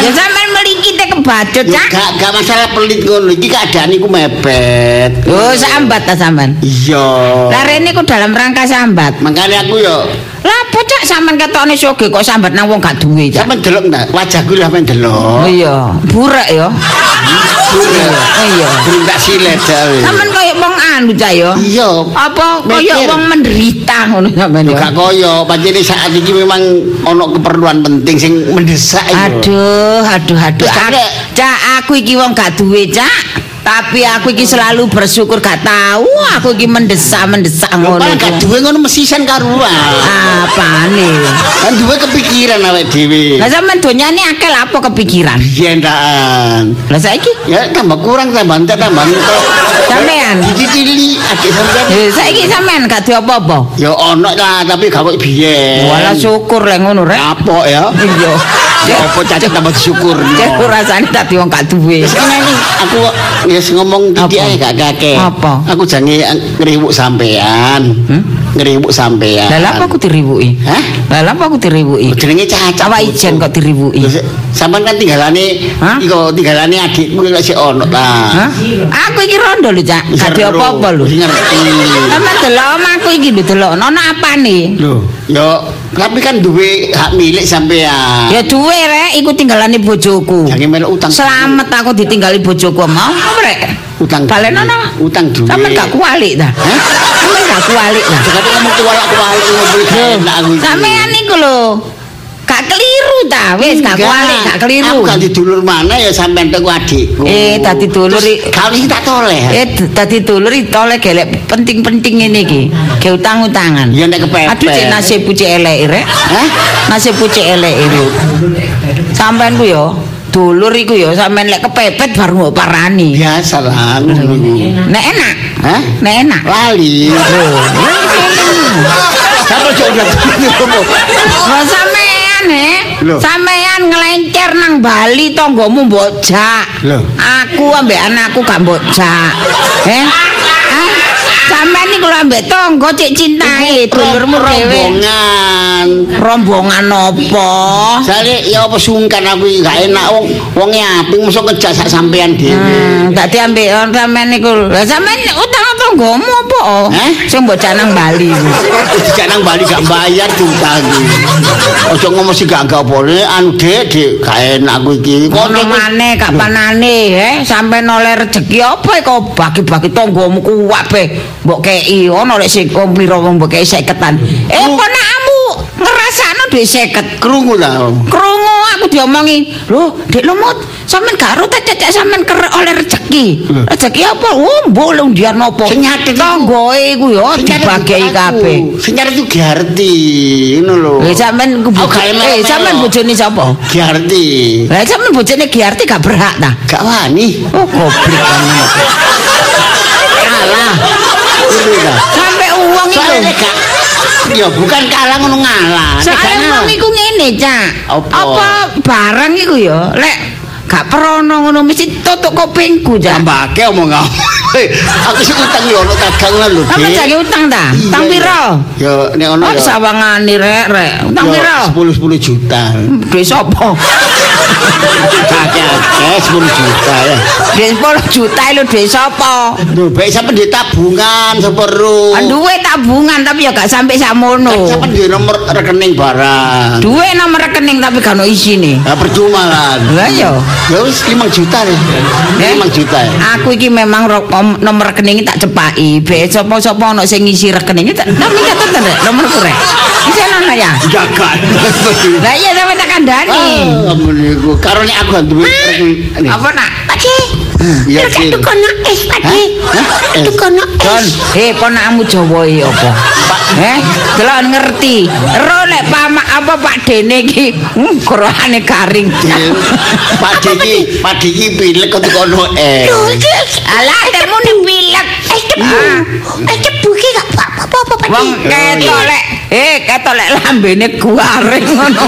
Speaker 1: Ya sampean mliki te kebacut,
Speaker 3: Ya
Speaker 1: Cak.
Speaker 3: gak gak masalah pelit ngono. Iki keadaan iku mepet.
Speaker 1: Oh, sambat ta sampean.
Speaker 3: Iya.
Speaker 1: Lah rene ku dalam rangka sambat.
Speaker 3: Makanya aku yo
Speaker 1: Lah apa cak sampean ketokne soge kok sambat nang wong gak duwe, Cak?
Speaker 3: sampean delok ndak? Wajahku lho sampean delok.
Speaker 1: Oh iya, burek ya. Oh iya.
Speaker 3: Durung tak silet jawe.
Speaker 1: Sampean koyo wong anu, Cak ya.
Speaker 3: Iya.
Speaker 1: Apa
Speaker 3: Mikir.
Speaker 1: wong menderita ngono sampean ya.
Speaker 3: gak koyo, pancene saat iki memang ono keperluan penting sing mendesak.
Speaker 1: Aduh, aduh, aduh. Cak, aku iki wong gak duwe, Cak. Tapi aku iki selalu bersyukur gak tahu aku iki mendesak-mendesak ngono.
Speaker 3: gak
Speaker 1: iku.
Speaker 3: duwe ngono mesisan karuan.
Speaker 1: Apane?
Speaker 3: Kan duwe kepikiran awake dhewe.
Speaker 1: Lah sampean donyane akeh lah apa kepikiran?
Speaker 3: Yen daan.
Speaker 1: Lah saiki
Speaker 3: Ya tambah kurang tambah entek tambah entek.
Speaker 1: Sampean?
Speaker 3: Dicicili adik sampean.
Speaker 1: Eh, saiki sampean gak duwe apa-apa.
Speaker 3: Ya ono lah tapi gak kok biyen.
Speaker 1: Walah syukur lek ngono rek.
Speaker 3: Apa ya?
Speaker 1: Iya.
Speaker 3: Apa cacat tambah syukur.
Speaker 1: Cek rasane dadi wong gak duwe.
Speaker 3: Aku wis ngomong
Speaker 1: Apa?
Speaker 3: ae gak kakek.
Speaker 1: Apa?
Speaker 3: Aku jange ngriwuk sampean.
Speaker 1: Hmm?
Speaker 3: Ngriwuk sampean.
Speaker 1: Lah apa aku diriwuki?
Speaker 3: Hah?
Speaker 1: Lah apa aku diriwuki?
Speaker 3: Jenenge cacat.
Speaker 1: Awak ijen kok diriwuki.
Speaker 3: Se- Sampean kan tinggalane iko tinggalane adikmu kok sik ono ta.
Speaker 1: Aku iki rondo lho, Cak. Gak ada
Speaker 3: Seru.
Speaker 1: apa-apa lho.
Speaker 3: Wis ngerti.
Speaker 1: Sampe delok omahku iki lho delok ono apane?
Speaker 3: Lho, yo tapi kan duwe hak milik sampean.
Speaker 1: Ya duwe rek, iku tinggalane bojoku.
Speaker 3: Jange melok utang.
Speaker 1: Selamat aku ditinggali bojoku mau apa rek?
Speaker 3: Utang.
Speaker 1: Balen ono.
Speaker 3: Utang duwe.
Speaker 1: Sampe gak kualik ta?
Speaker 3: Hah?
Speaker 1: Sampe gak kualik ta?
Speaker 3: Sekali ngomong ngobrol gak enak aku iki.
Speaker 1: Sampean iku lho. Gak keliru ta? Wis gak kualik, gak keliru.
Speaker 3: Aku ganti dulur mana ya sampean teku adikku.
Speaker 1: Eh, dadi dulur
Speaker 3: Kali iki tak toleh.
Speaker 1: Eh dadi dulur iki tole gelek penting-penting ngene iki. Ge utang-utangan.
Speaker 3: Ya nek kepepet.
Speaker 1: Aduh cek nasibku cek elek rek.
Speaker 3: Hah?
Speaker 1: Nasibku cek elek iki. Sampean ku yo dulur iku yo sampean lek kepepet baru mbok parani.
Speaker 3: Biasa lah ngono.
Speaker 1: Nek enak.
Speaker 3: Hah?
Speaker 1: Nek enak.
Speaker 3: Lali. Sampai ngomong.
Speaker 1: Lah
Speaker 3: Lho.
Speaker 1: Sampean ngelencer nang Bali tonggomu mbok jak. Aku ambek anakku gak mbok jak. Eh? Lho ambek tonggo cek cintae dulurmu
Speaker 3: rombongan.
Speaker 1: Rombongan apa?
Speaker 3: Sale ya apa sungkan aku gak enak wong wonge aping mosok ngejak sak sampean dhewe.
Speaker 1: Hmm, dadi ambek on sampean niku. Lah sampean utang tonggomu apa? oh?
Speaker 3: Eh?
Speaker 1: Sing mbok jak nang Bali.
Speaker 3: Dijak nang Bali gak bayar diutang iki. Ojo ngomong sih gak gak boleh anu Dek, Dek, gak enak aku iki.
Speaker 1: Kono maneh gak panane eh sampean oleh rezeki apa kok bagi-bagi tonggomu kuwak be mbok kei ono lek sing pira wong kei 50-an. Eh ponakmu ngrasakno dhuwit 50.
Speaker 3: Krungu lah.
Speaker 1: Krungu aku diomongi, "Lho, Dik Lumut, sampean gak ro ta cecek sampean kerek oleh rezeki." Rezeki apa? Oh, mbok lho ndiar napa?
Speaker 3: Iku.
Speaker 1: tonggoe iku yo dibagi kabeh.
Speaker 3: Nyari itu Giarti, ngono lho.
Speaker 1: Eh sampean ku
Speaker 3: gak
Speaker 1: eh sampean bojone sapa?
Speaker 3: Giarti.
Speaker 1: Lah sampean bojone Giarti gak berhak ta?
Speaker 3: Gak wani.
Speaker 1: Oh, goblok kamu. Kalah.
Speaker 3: Ngono ta.
Speaker 1: Sampai uang itu.
Speaker 3: Soalnya gak Ya bukan kalah ngono ngalah. Ngalah.
Speaker 1: uang iku ngene, Cak.
Speaker 3: Apa?
Speaker 1: barang iku ya, lek gak perono ngono mesti tutuk kupingku, Cak.
Speaker 3: Tambahke omong kamu. aku sih utang yo ono dagangan lho,
Speaker 1: Apa
Speaker 3: Dik.
Speaker 1: jane utang ta? Utang piro?
Speaker 3: Ya nek ono
Speaker 1: Oh,
Speaker 3: ya.
Speaker 1: sawangane rek rek. Utang
Speaker 3: ya
Speaker 1: piro?
Speaker 3: 10 10 juta.
Speaker 1: Duit sapa?
Speaker 3: Kakek 10 juta ya.
Speaker 1: Duit 10 juta lho duit sapa?
Speaker 3: Lho, baik sampe di tabungan sepero.
Speaker 1: Duwe tabungan tapi ya gak sampai samono.
Speaker 3: Sampe di nomor rekening barang.
Speaker 1: Duwe nomor rekening tapi gak ono isine.
Speaker 3: Ya percuma kan.
Speaker 1: Lah ya.
Speaker 3: Ya wis 5 juta deh.
Speaker 1: Eh?
Speaker 3: 5 juta ya.
Speaker 1: Aku iki memang nomor rekening tak cepaki. Be sapa-sapa ono sing ngisi rekening tak tapi catet rek nomorku rek. Iki ana ya.
Speaker 3: Jagat.
Speaker 1: Lah iya sampe tak kandhani.
Speaker 3: Ah, iku. Karo nek aku duwe rekening. Nih.
Speaker 1: Apa nak?
Speaker 4: Pakde.
Speaker 3: Iya,
Speaker 4: Lek
Speaker 3: Cil.
Speaker 4: tukono es, Pakde.
Speaker 3: Hah? Eh.
Speaker 4: Tukono
Speaker 1: Don,
Speaker 4: es.
Speaker 1: eh ponakmu Jawa iki apa? Eh, delok ngerti. Ero lek pamak apa Pak Dene iki, hmm, kurane garing.
Speaker 3: Pak Diki, Pak Diki pilek kok kono eh.
Speaker 4: Iki es.
Speaker 1: Alah, demu ni pilek.
Speaker 4: Es debu.
Speaker 1: Ah.
Speaker 4: Es debu iki gak apa-apa, Pakde.
Speaker 1: Wong ketok lek, eh ketok lek lambene garing ngono.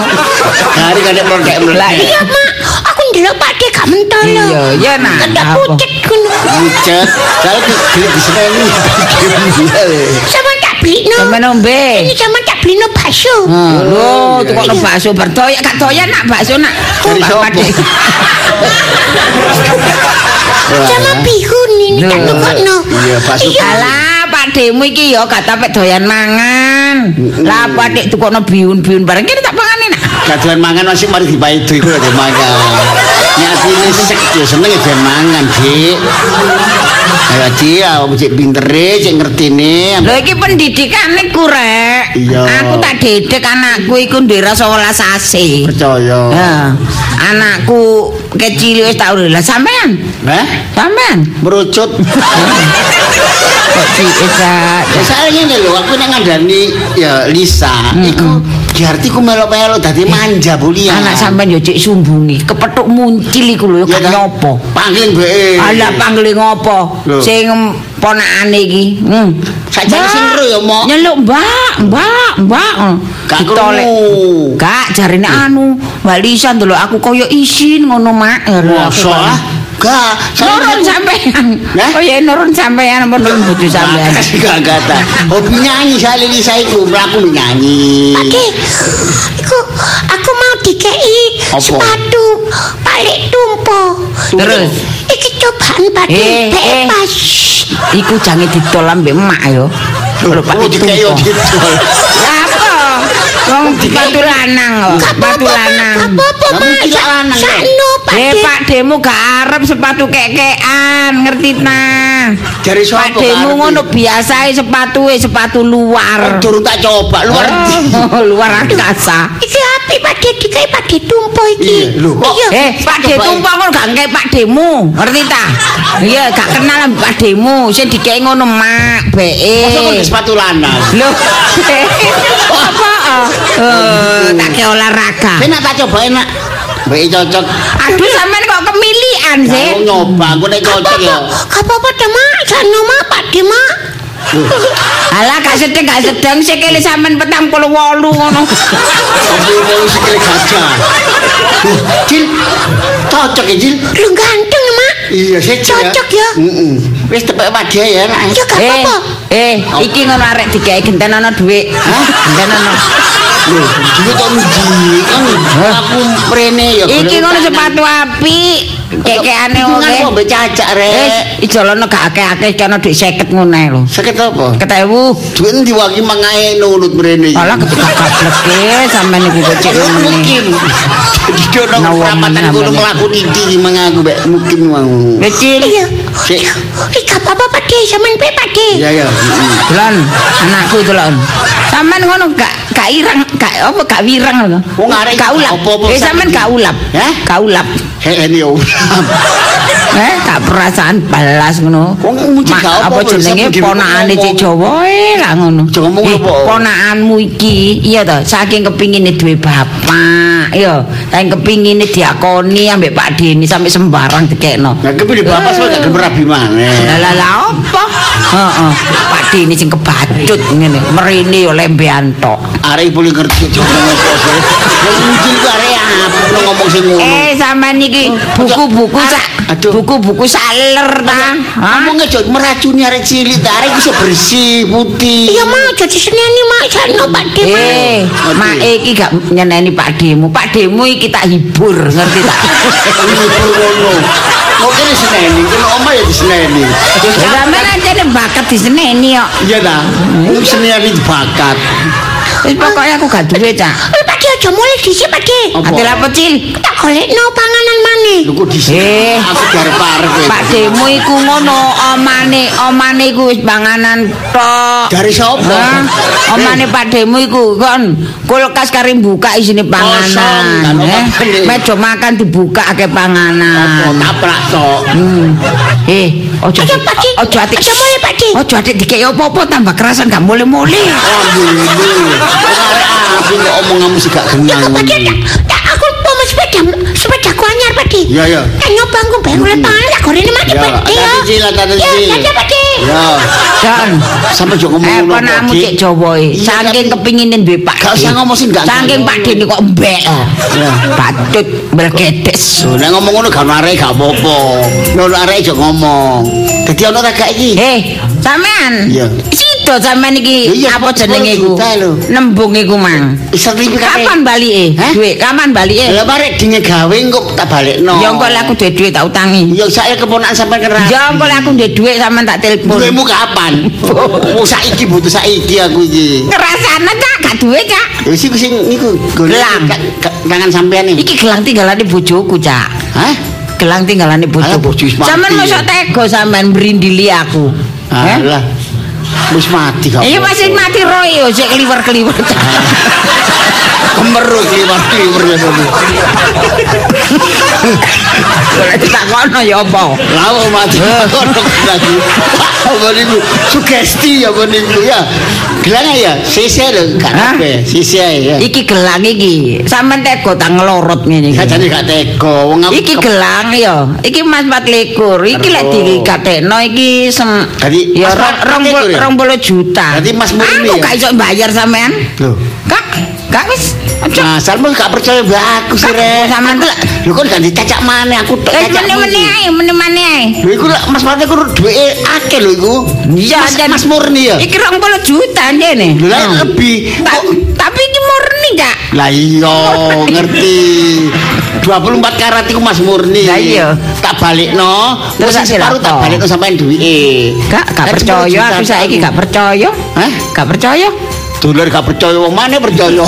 Speaker 3: Hari kadek
Speaker 1: Lah
Speaker 3: meledak.
Speaker 4: Iya, Mak. Aku ndelok Pakde gak mentolo.
Speaker 1: Iya, iya, nak.
Speaker 4: Kedak
Speaker 1: Apa?
Speaker 4: pucet ngono.
Speaker 3: Pucet. Kalau di di sini
Speaker 4: Sama tak beli no.
Speaker 1: Sampe nombe.
Speaker 4: Ini sama tak beli no bakso.
Speaker 1: Lho,
Speaker 3: iya,
Speaker 1: tukokno
Speaker 3: iya.
Speaker 1: bakso berdoyak gak doyan nak bakso nak.
Speaker 3: Dari sopo?
Speaker 1: Pade.
Speaker 4: Sama bihun ini tak
Speaker 1: Loh.
Speaker 4: tukokno.
Speaker 3: Iya, bakso.
Speaker 1: Alah, Pak Demu iki ya gak tapek doyan mangan. Lah Pak Dek tukokno biun-biun bareng kene tak pangane.
Speaker 3: Kaduan mangan masih mari dipaido iku lho mangan. Nyati ini sek ya seneng ya mangan, Dik. Ayo dia cek pintere, cek ngertine.
Speaker 1: Lho iki pendidikane ku rek.
Speaker 3: Iya.
Speaker 1: Aku tak didik anakku iku ndera 11 ase.
Speaker 3: Percaya.
Speaker 1: Ya. Anakku kecil wis tak urip. Lah sampean?
Speaker 3: Eh?
Speaker 1: Sampean?
Speaker 3: Merucut.
Speaker 1: Kok bisa
Speaker 3: Ya saya ngene lho, aku nek ngandani ya Lisa, iku diarti ku melok-melok dadi manja bulia.
Speaker 1: anak sampean yo cek sumbungi, kepethuk muncil iku lho
Speaker 3: Ya
Speaker 1: gak
Speaker 3: kan?
Speaker 1: nyopo.
Speaker 3: Panggil mbek.
Speaker 1: Ala panggil ngopo? Sing ponakane iki. Hmm.
Speaker 3: Sajane sing ro ya, Mok.
Speaker 1: Nyeluk, Mbak, Mbak, Mbak.
Speaker 3: Gak
Speaker 1: Ditolek.
Speaker 3: krungu.
Speaker 1: Gak jarine anu, Mbak Lisa ndelok aku koyo isin ngono, Mak.
Speaker 3: Masa ah? Gak,
Speaker 1: Nurun sampean.
Speaker 3: Hah?
Speaker 1: Oh ya nurun sampean apa nurun bojo sampean.
Speaker 3: Gak kata. Hobi nyanyi saya Lisa iku, mlaku nyanyi.
Speaker 4: Pakde. Iku aku mau dikei sepatu balik tumpo.
Speaker 1: Terus?
Speaker 4: Iki cobaan Pakde
Speaker 1: Eh, eh.
Speaker 4: bebas.
Speaker 1: Iku jange ditol ambek emak yo. Lho Pak
Speaker 3: Oh, dikei
Speaker 1: Tumpo.
Speaker 3: didol.
Speaker 1: Lah apa? Wong sepatu lanang kok, sepatu lanang.
Speaker 4: Apa-apa,
Speaker 3: lanang, kok.
Speaker 4: Sakno,
Speaker 1: Eh
Speaker 4: Pakde.
Speaker 1: Pak Demu gak arep sepatu kekean, ngerti nah.
Speaker 3: Dari sapa
Speaker 1: Pak Demu ngono biasae sepatu sepatu luar.
Speaker 3: Durung tak coba luar.
Speaker 1: Oh, luar angkasa.
Speaker 4: Iki api Pakde dikei Pakde tumpo iki.
Speaker 3: Iya, lho, kok-.
Speaker 1: Eh, Pak De
Speaker 3: Coba,
Speaker 1: tumpang ngono gak ngek Pak Demu, ngerti ta? Iya, gak kenal Pak Demu, sing dikei ngono mak, beke.
Speaker 3: Kok di sepatu lanang?
Speaker 1: Lho. Apa? Eh, tak ke olahraga.
Speaker 3: Saya nak tak coba enak. Baik cocok.
Speaker 1: Aduh sampean kok kemilian sih.
Speaker 3: Kamu nyoba, aku nek cocok ya.
Speaker 4: Apa-apa deh, Mak. Sakno, Mak. Pakde, Mak.
Speaker 1: Alah gak sedeng gak sedeng sikile sampean petang puluh wolu ngono.
Speaker 3: Mau sikile gajah. Cil, cocok ya Cil.
Speaker 4: Lu ganteng.
Speaker 3: Iya, sih
Speaker 4: Cocok ya.
Speaker 3: Heeh. Wis tepek wadah ya, nak.
Speaker 4: Ya gak
Speaker 1: Eh,
Speaker 4: apa-apa.
Speaker 1: eh, iki ngono arek digawe gentenono dhuwit. Hah? Gentenono.
Speaker 3: Lho, duit kok ndi? Kan aku prene ya.
Speaker 1: Iki ngono sepatu apik. Kekeane oleh.
Speaker 3: kok mbek cacak
Speaker 1: Eh,
Speaker 3: rek.
Speaker 1: ijolono gak akeh-akeh kono dhuwit 50 ngono lho.
Speaker 3: Sakit apa?
Speaker 1: Ketewu.
Speaker 3: Duit ndi wagi mangae nurut mrene.
Speaker 1: Alah ketika gableke sampean iki kok cek
Speaker 3: mungkin. nang
Speaker 1: wong
Speaker 3: peramatan
Speaker 1: meneh,
Speaker 3: kudu mlaku iki mangaku mbek mungkin mau.
Speaker 1: Kecil.
Speaker 4: Iya.
Speaker 3: Sik.
Speaker 4: Gak apa-apa, Pakde. Sampean pe, Pakde.
Speaker 3: Ya ya. heeh.
Speaker 1: Delon, anakku delon. Sampean ngono gak gak irang, gak apa gak wirang lho.
Speaker 3: Wong arek
Speaker 1: gak ulap. Eh sampean
Speaker 3: sakit.
Speaker 1: gak ulap.
Speaker 3: Hah?
Speaker 1: Gak ulap.
Speaker 3: Ini ya.
Speaker 1: Eh, gak perasaan balas ngono.
Speaker 3: Wong
Speaker 1: Mak,
Speaker 3: gak
Speaker 1: apa jenenge
Speaker 3: sampe
Speaker 1: ponakane. Cik Jawa eh lah ngono.
Speaker 3: Ngomong
Speaker 1: Eh. Ponakanmu iki, iya to, saking kepingine duwe bapak, ya. Saking kepingine diakoni ambek Pak Deni sampai sembarang dikekno.
Speaker 3: Nah, kepilih bapak sampe gak rabi maneh.
Speaker 1: Lah lah lah apa? Heeh. Pak D ini sing kebacut ngene. Mrene yo lembean tok.
Speaker 3: Arek boleh ngerti ngomong apa sih. Wong ngomong sing ngono.
Speaker 1: Eh sampean iki buku-buku sak
Speaker 3: Aduh.
Speaker 1: Buku-buku saler ta.
Speaker 3: Ngomongnya jauh meracuni arek cilik, ta. arek bisa bersih, putih.
Speaker 4: Iya mau jadi seneni mak jano Pak De mau.
Speaker 1: Eh, mak iki gak nyeneni Pak Demu. Pak Demu iki tak hibur, ngerti tak?
Speaker 3: Ini ngono. Kok kene seneni, kene omah ya diseneni.
Speaker 1: Sampeyan aja bakat diseneni kok.
Speaker 3: Iya ta. Wong seneni bakat.
Speaker 1: Wis pokoke aku gak duwe, Cak.
Speaker 4: Eh Pak aja mulai dhisik Pak.
Speaker 3: Apa?
Speaker 1: Ati lapo cil?
Speaker 4: Tak golekno panganan maneh.
Speaker 3: Lho kok disini?
Speaker 1: Eh.
Speaker 3: Aku garep-arep. kowe.
Speaker 1: Pak Demu iku ngono, omane omane iku wis panganan tok.
Speaker 3: Dari sapa?
Speaker 1: Omane Pak iku kon kulkas kari buka isine panganan. Eh,
Speaker 3: apa ini?
Speaker 1: meja makan dibuka akeh
Speaker 3: Apa
Speaker 1: panganan.
Speaker 3: tabrak tok.
Speaker 1: Hmm. Eh, ojo ojo ati.
Speaker 4: Aja mulai Pak.
Speaker 1: Ojo atik dikek apa-apa tambah kerasan gak boleh-boleh.
Speaker 3: Alhamdulillah. Aku kok omong kamu sih gak kenal.
Speaker 4: De tak tak aku mau sepeda sepedaku anyar Pak De.
Speaker 3: Iya, iya.
Speaker 4: Tak nyoba aku bae golek panganan tak gorene mati De. ya.
Speaker 3: tadi Cil, tadi
Speaker 4: Ya,
Speaker 3: Cil.
Speaker 4: ya Pak De.
Speaker 3: Ya,
Speaker 1: Dan
Speaker 3: sampai jok ngomong
Speaker 1: eh
Speaker 3: ngono, Dik.
Speaker 1: cek Jawa e.
Speaker 3: Iya,
Speaker 1: Saking kepinginin duwe Pak.
Speaker 3: Gak usah ngomong sing gak
Speaker 1: Saking. Pak Deni kok mbek.
Speaker 3: Ya.
Speaker 1: Patut belkedes.
Speaker 3: Loh, nek ngomong ngono gak arek gak apa-apa. Nek arek jok ngomong. Dadi tak gak iki?
Speaker 1: Eh, sampean. Sido sampean iki apa jenenge
Speaker 3: 10
Speaker 1: iku? Nembung iku, Mang. Kapan balike? Duit kapan balike?
Speaker 3: Lah barek dinge gawe kok tak balekno.
Speaker 1: Ya engko aku duwe duit tak utangi.
Speaker 3: Ya saya keponakan sampai keras.
Speaker 1: Ya engko aku duwe duit sampean tak telepon.
Speaker 3: Duwemu kapan? Oh saiki butuh saiki aku iki.
Speaker 1: Ngerasane Cak, gak duwe, Cak.
Speaker 3: Ya sing sing niku
Speaker 1: Gelang.
Speaker 3: tangan sampean iki.
Speaker 1: Iki gelang tinggalane bojoku, Cak.
Speaker 3: Hah?
Speaker 1: Gelang tinggalane bojoku.
Speaker 3: wis.
Speaker 1: Sampeyan mosok tega sampean brindili aku.
Speaker 3: Alah. Wis mati kok.
Speaker 1: Iya masih mati roy yo sik kliwer-kliwer.
Speaker 3: kemerut liwat-liwat ya dulu.
Speaker 1: Boleh ditakono ya apa?
Speaker 3: Lawa mati kono lagi. Apa niku? Sugesti apa niku ya. Gelang ya, sisi lho gak apa sisi ya.
Speaker 1: Iki gelang iki. Sampeyan tega tak ngelorot ngene iki.
Speaker 3: Kajane gak tega wong
Speaker 1: Iki gelang ya. Iki Mas 24. Iki lek
Speaker 3: Terus.
Speaker 1: dikatekno iki sem
Speaker 3: Jadi,
Speaker 1: ya
Speaker 3: Mas
Speaker 1: rong- rong
Speaker 3: 24 ya?
Speaker 1: rong puluh juta.
Speaker 3: Jadi Mas Murni
Speaker 1: Aku
Speaker 3: ya?
Speaker 1: gak iso bayar sampean.
Speaker 3: Loh.
Speaker 1: Kak, kak wis.
Speaker 3: Nah, Salmo gak percaya mbak aku sih, Rek.
Speaker 1: Sampean tuh
Speaker 3: Lu kan gak dicacak mana, aku tok
Speaker 1: Eh
Speaker 3: cacak
Speaker 1: meneh-meneh ae, meneh-meneh ae.
Speaker 3: Lho iku lak Mas Mati ku duwe akeh lho iku.
Speaker 1: Iya,
Speaker 3: Mas, Mas Murni ya.
Speaker 1: Iki 20 juta jene.
Speaker 3: Lho lah lebih.
Speaker 1: Ta-
Speaker 3: Kok
Speaker 1: tapi iki murni, Cak.
Speaker 3: Lah iya, ngerti. 24 karat iku Mas Murni.
Speaker 1: Lah iya.
Speaker 3: Tak balikno,
Speaker 1: Terus tak
Speaker 3: separuh tak balikno sampean duwike.
Speaker 1: Gak, gak percaya
Speaker 3: 10 juta
Speaker 1: aku saiki gak percaya.
Speaker 3: Hah?
Speaker 1: Gak percaya.
Speaker 3: Dulur gak percaya wong mana percaya.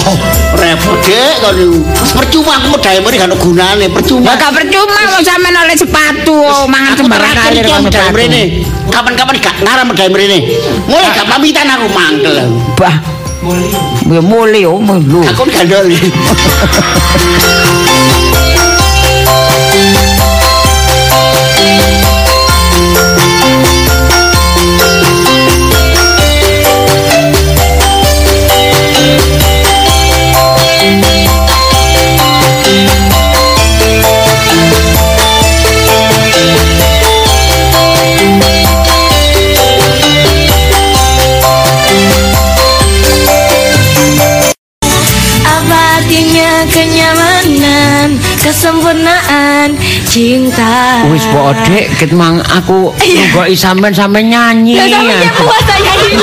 Speaker 3: Repot dek kan niku. Percuma aku medhae mrene gak ono gunane, percuma.
Speaker 1: Gak percuma mau sampean oleh sepatu oh, mangan sembarang kali karo
Speaker 3: mrene. Kapan-kapan gak ngarep medhae mrene. Mulai gak pamitan aku mangkel.
Speaker 1: Bah. Ya mulai oh lho.
Speaker 3: Aku gandoli.
Speaker 2: kesempurnaan, cinta?
Speaker 1: Wis po Dek, ket mang aku
Speaker 2: Iya.
Speaker 1: ngogoki sampean sampe nyanyi.
Speaker 2: Lah sama siapa buat saya itu?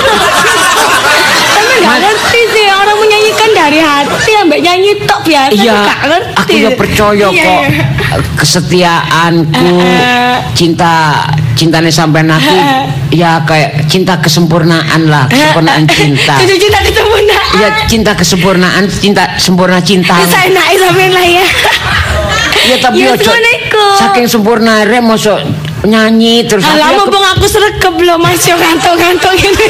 Speaker 2: Tapi nggak
Speaker 1: Mas-
Speaker 2: ngerti sih orang menyanyikan dari hati ambek nyanyi tok biasa
Speaker 1: Iya,
Speaker 2: nggak ngerti.
Speaker 1: aku ya percaya
Speaker 2: Iya,
Speaker 1: kok
Speaker 2: iya.
Speaker 1: kesetiaanku,
Speaker 2: Eh,
Speaker 1: cinta cintane sampean aku ya kayak cinta kesempurnaan lah, kesempurnaan cinta.
Speaker 2: Cinta kesempurnaan.
Speaker 1: Ya cinta kesempurnaan, cinta sempurna cinta.
Speaker 2: Saya naik sampean lah ya.
Speaker 1: Ya tapi
Speaker 2: Ya,
Speaker 1: ojo
Speaker 2: ngono
Speaker 1: saking sempurna re mosok nyanyi terus
Speaker 2: Alah
Speaker 1: tapi aku-
Speaker 2: mumpung aku sregep lho Mas yo ngantuk-ngantuk ngene.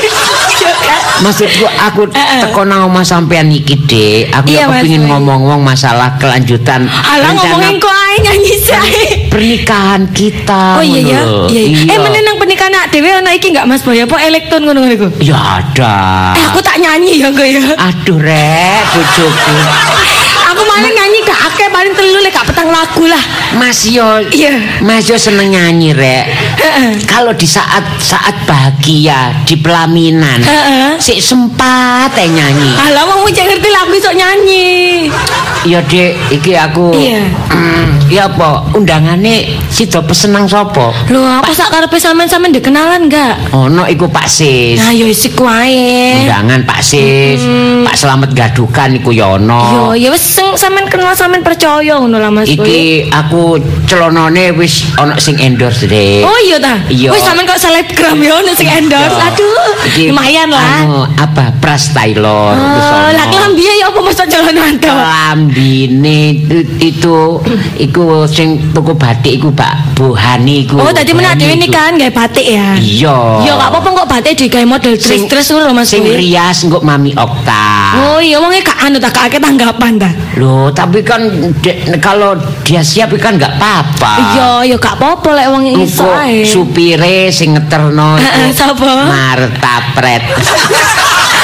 Speaker 2: Yo, kan.
Speaker 1: Maksudku aku teko nang omah sampean iki, Dik. Aku
Speaker 2: Iya,
Speaker 1: ya kepengin ngomong-ngomong masalah kelanjutan
Speaker 2: Alah ngomongin kok ae nyanyi sae.
Speaker 1: pernikahan kita.
Speaker 2: Oh iya ya.
Speaker 1: ngono.
Speaker 2: Iya. iya. Eh menenang pernikahan nak dhewe ana iki enggak Mas Boy apa elektron ngono-ngono iku?
Speaker 1: Ya ada.
Speaker 2: Eh aku tak nyanyi ya kok ya.
Speaker 1: Aduh rek, bojoku.
Speaker 2: Aku paling nyanyi gak akeh paling telu lek gak petang lagu lah.
Speaker 1: Mas yo,
Speaker 2: Iya.
Speaker 1: Mas yo seneng nyanyi rek.
Speaker 5: Kalau di saat-saat bahagia di pelaminan
Speaker 2: Heeh.
Speaker 5: sik sempat teh nyanyi
Speaker 2: Alah mau cek ngerti lagu sok nyanyi.
Speaker 5: ya dek iki aku
Speaker 2: Iya.
Speaker 5: mm, ya apa undangane sida pesenang sapa
Speaker 2: Lho, apa sak karepe sampean-sampean dikenalan enggak?
Speaker 5: ono iku Pak Sis
Speaker 2: Nah, yo isik wae.
Speaker 5: undangan Pak Sis Pak Selamat Gadukan iku ya
Speaker 2: Yo,
Speaker 5: ono
Speaker 2: ya wis sampean kenal sampean percaya ngono lah Mas Boy.
Speaker 5: iki aku celonone wis ono sing endorse dek
Speaker 2: Oh iya ta?
Speaker 5: Iya.
Speaker 2: Wis sampean kok selebgram yo ono sing endorse. Aduh,
Speaker 5: Iki,
Speaker 2: lumayan lah.
Speaker 5: anu, apa Pras Taylor
Speaker 2: Oh, lah klambi ya apa masa celonan to?
Speaker 5: Klambine itu iku sing tuku batik iku Pak Buhani iku.
Speaker 2: Oh, tadi menak dhewe nikahan gawe batik ya.
Speaker 5: Iya.
Speaker 2: Ya gak apa-apa kok batik digawe model dress-dress ngono lho Mas
Speaker 5: Sing rias engko Mami Okta.
Speaker 2: Oh iya wong gak anu tak kakek tanggapan ta.
Speaker 5: Loh, tapi kan de- kalau dia siap kan nggak apa-apa.
Speaker 2: Iya, ya gak apa-apa lek wong iso
Speaker 5: Engko
Speaker 2: ae.
Speaker 5: supire sing ngeterno
Speaker 2: Heeh, sapa?
Speaker 5: Marta Pret.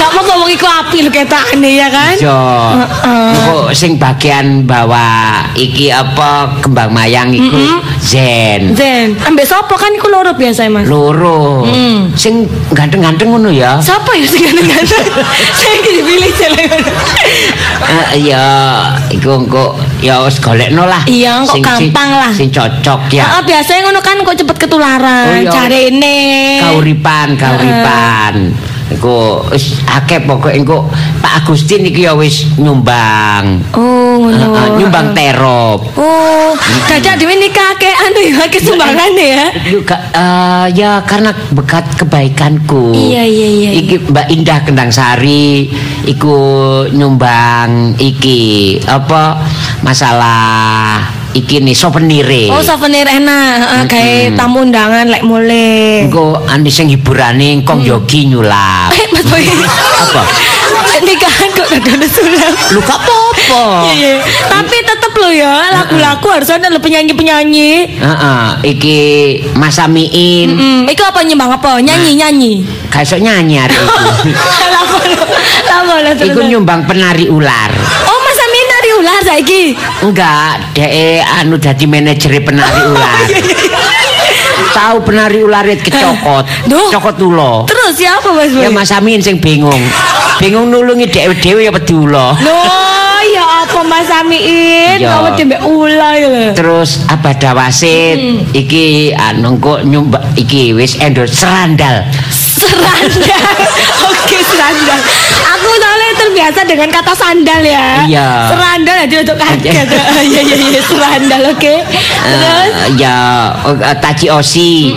Speaker 2: Gak apa-apa wong iku api lho ketane ya kan?
Speaker 5: Iya.
Speaker 2: Heeh.
Speaker 5: Engko sing bagian bawa iki apa kembang mayang iku Zen.
Speaker 2: Zen, ambek sapa kan iku loro biasa Mas.
Speaker 5: loro
Speaker 2: Mm.
Speaker 5: sing ganteng-ganteng ngono ya
Speaker 2: Siapa ya sing ganteng-ganteng? Saya dipilih jelek.
Speaker 5: Eh, ya iku engko ya wis golekno lah
Speaker 2: Iya,
Speaker 5: sing-
Speaker 2: gampang lah.
Speaker 5: sing cocok ya
Speaker 2: Heeh, biasanya ngono kan kok cepet ketularan.
Speaker 5: Oh, iya.
Speaker 2: Jarene.
Speaker 5: kauripan kauripan iku wis akeh pokoke engko Pak Agustin iki ya wis nyumbang.
Speaker 2: Oh, ngono.
Speaker 5: Eh, eh, nyumbang terop.
Speaker 2: Oh, dadak dhewe nikah ke anu ya, ke sumbangane ya.
Speaker 5: juga eh, ya karena bekat kebaikanku.
Speaker 2: Iya, iya, iya,
Speaker 5: iki Mbak Indah Kendang Sari iku nyumbang iki apa masalah iki nih souvenir
Speaker 2: Oh, souvenir enak, heeh, gawe tamu undangan lek mulai.
Speaker 5: engko andi sing hiburane kong yogi nyulap
Speaker 2: Eh, Mas Boy.
Speaker 5: apa
Speaker 2: Nikahan kok ada sulap.
Speaker 5: lu gak apa-apa
Speaker 2: Iya, tapi tetep lo ya lagu-lagu harus ada lo penyanyi-penyanyi.
Speaker 5: Heeh, iki Mas Amiin
Speaker 2: Hmm, itu apa nyembang apa? Nyanyi-nyanyi.
Speaker 5: gak iso nyanyi hari itu
Speaker 2: lama lo terus.
Speaker 5: iku nyumbang penari ular
Speaker 2: saiki.
Speaker 5: Enggak, dhek anu dadi manajer penari ular. Tahu penari ular itu kecokot,
Speaker 2: Duh.
Speaker 5: cokot ulo.
Speaker 2: Terus ya apa Mas?
Speaker 5: Ya Mas Amin sing bingung. Bingung nulungi dhewe-dhewe ya wedi ulo.
Speaker 2: Loh, ya apa Mas Amiin?
Speaker 5: Iya.
Speaker 2: Kamu dembe ulah ya.
Speaker 5: Terus abada wasit iki anu kok nyumba iki wis endorse serandal.
Speaker 2: Serandal. Oke, serandal. Aku soalnya terbiasa dengan kata sandal ya.
Speaker 5: Iya.
Speaker 2: Serandal jadi untuk kaget. Iya, iya, iya, serandal. Oke. Terus
Speaker 5: Eh, ya oh, eh, Taji Osi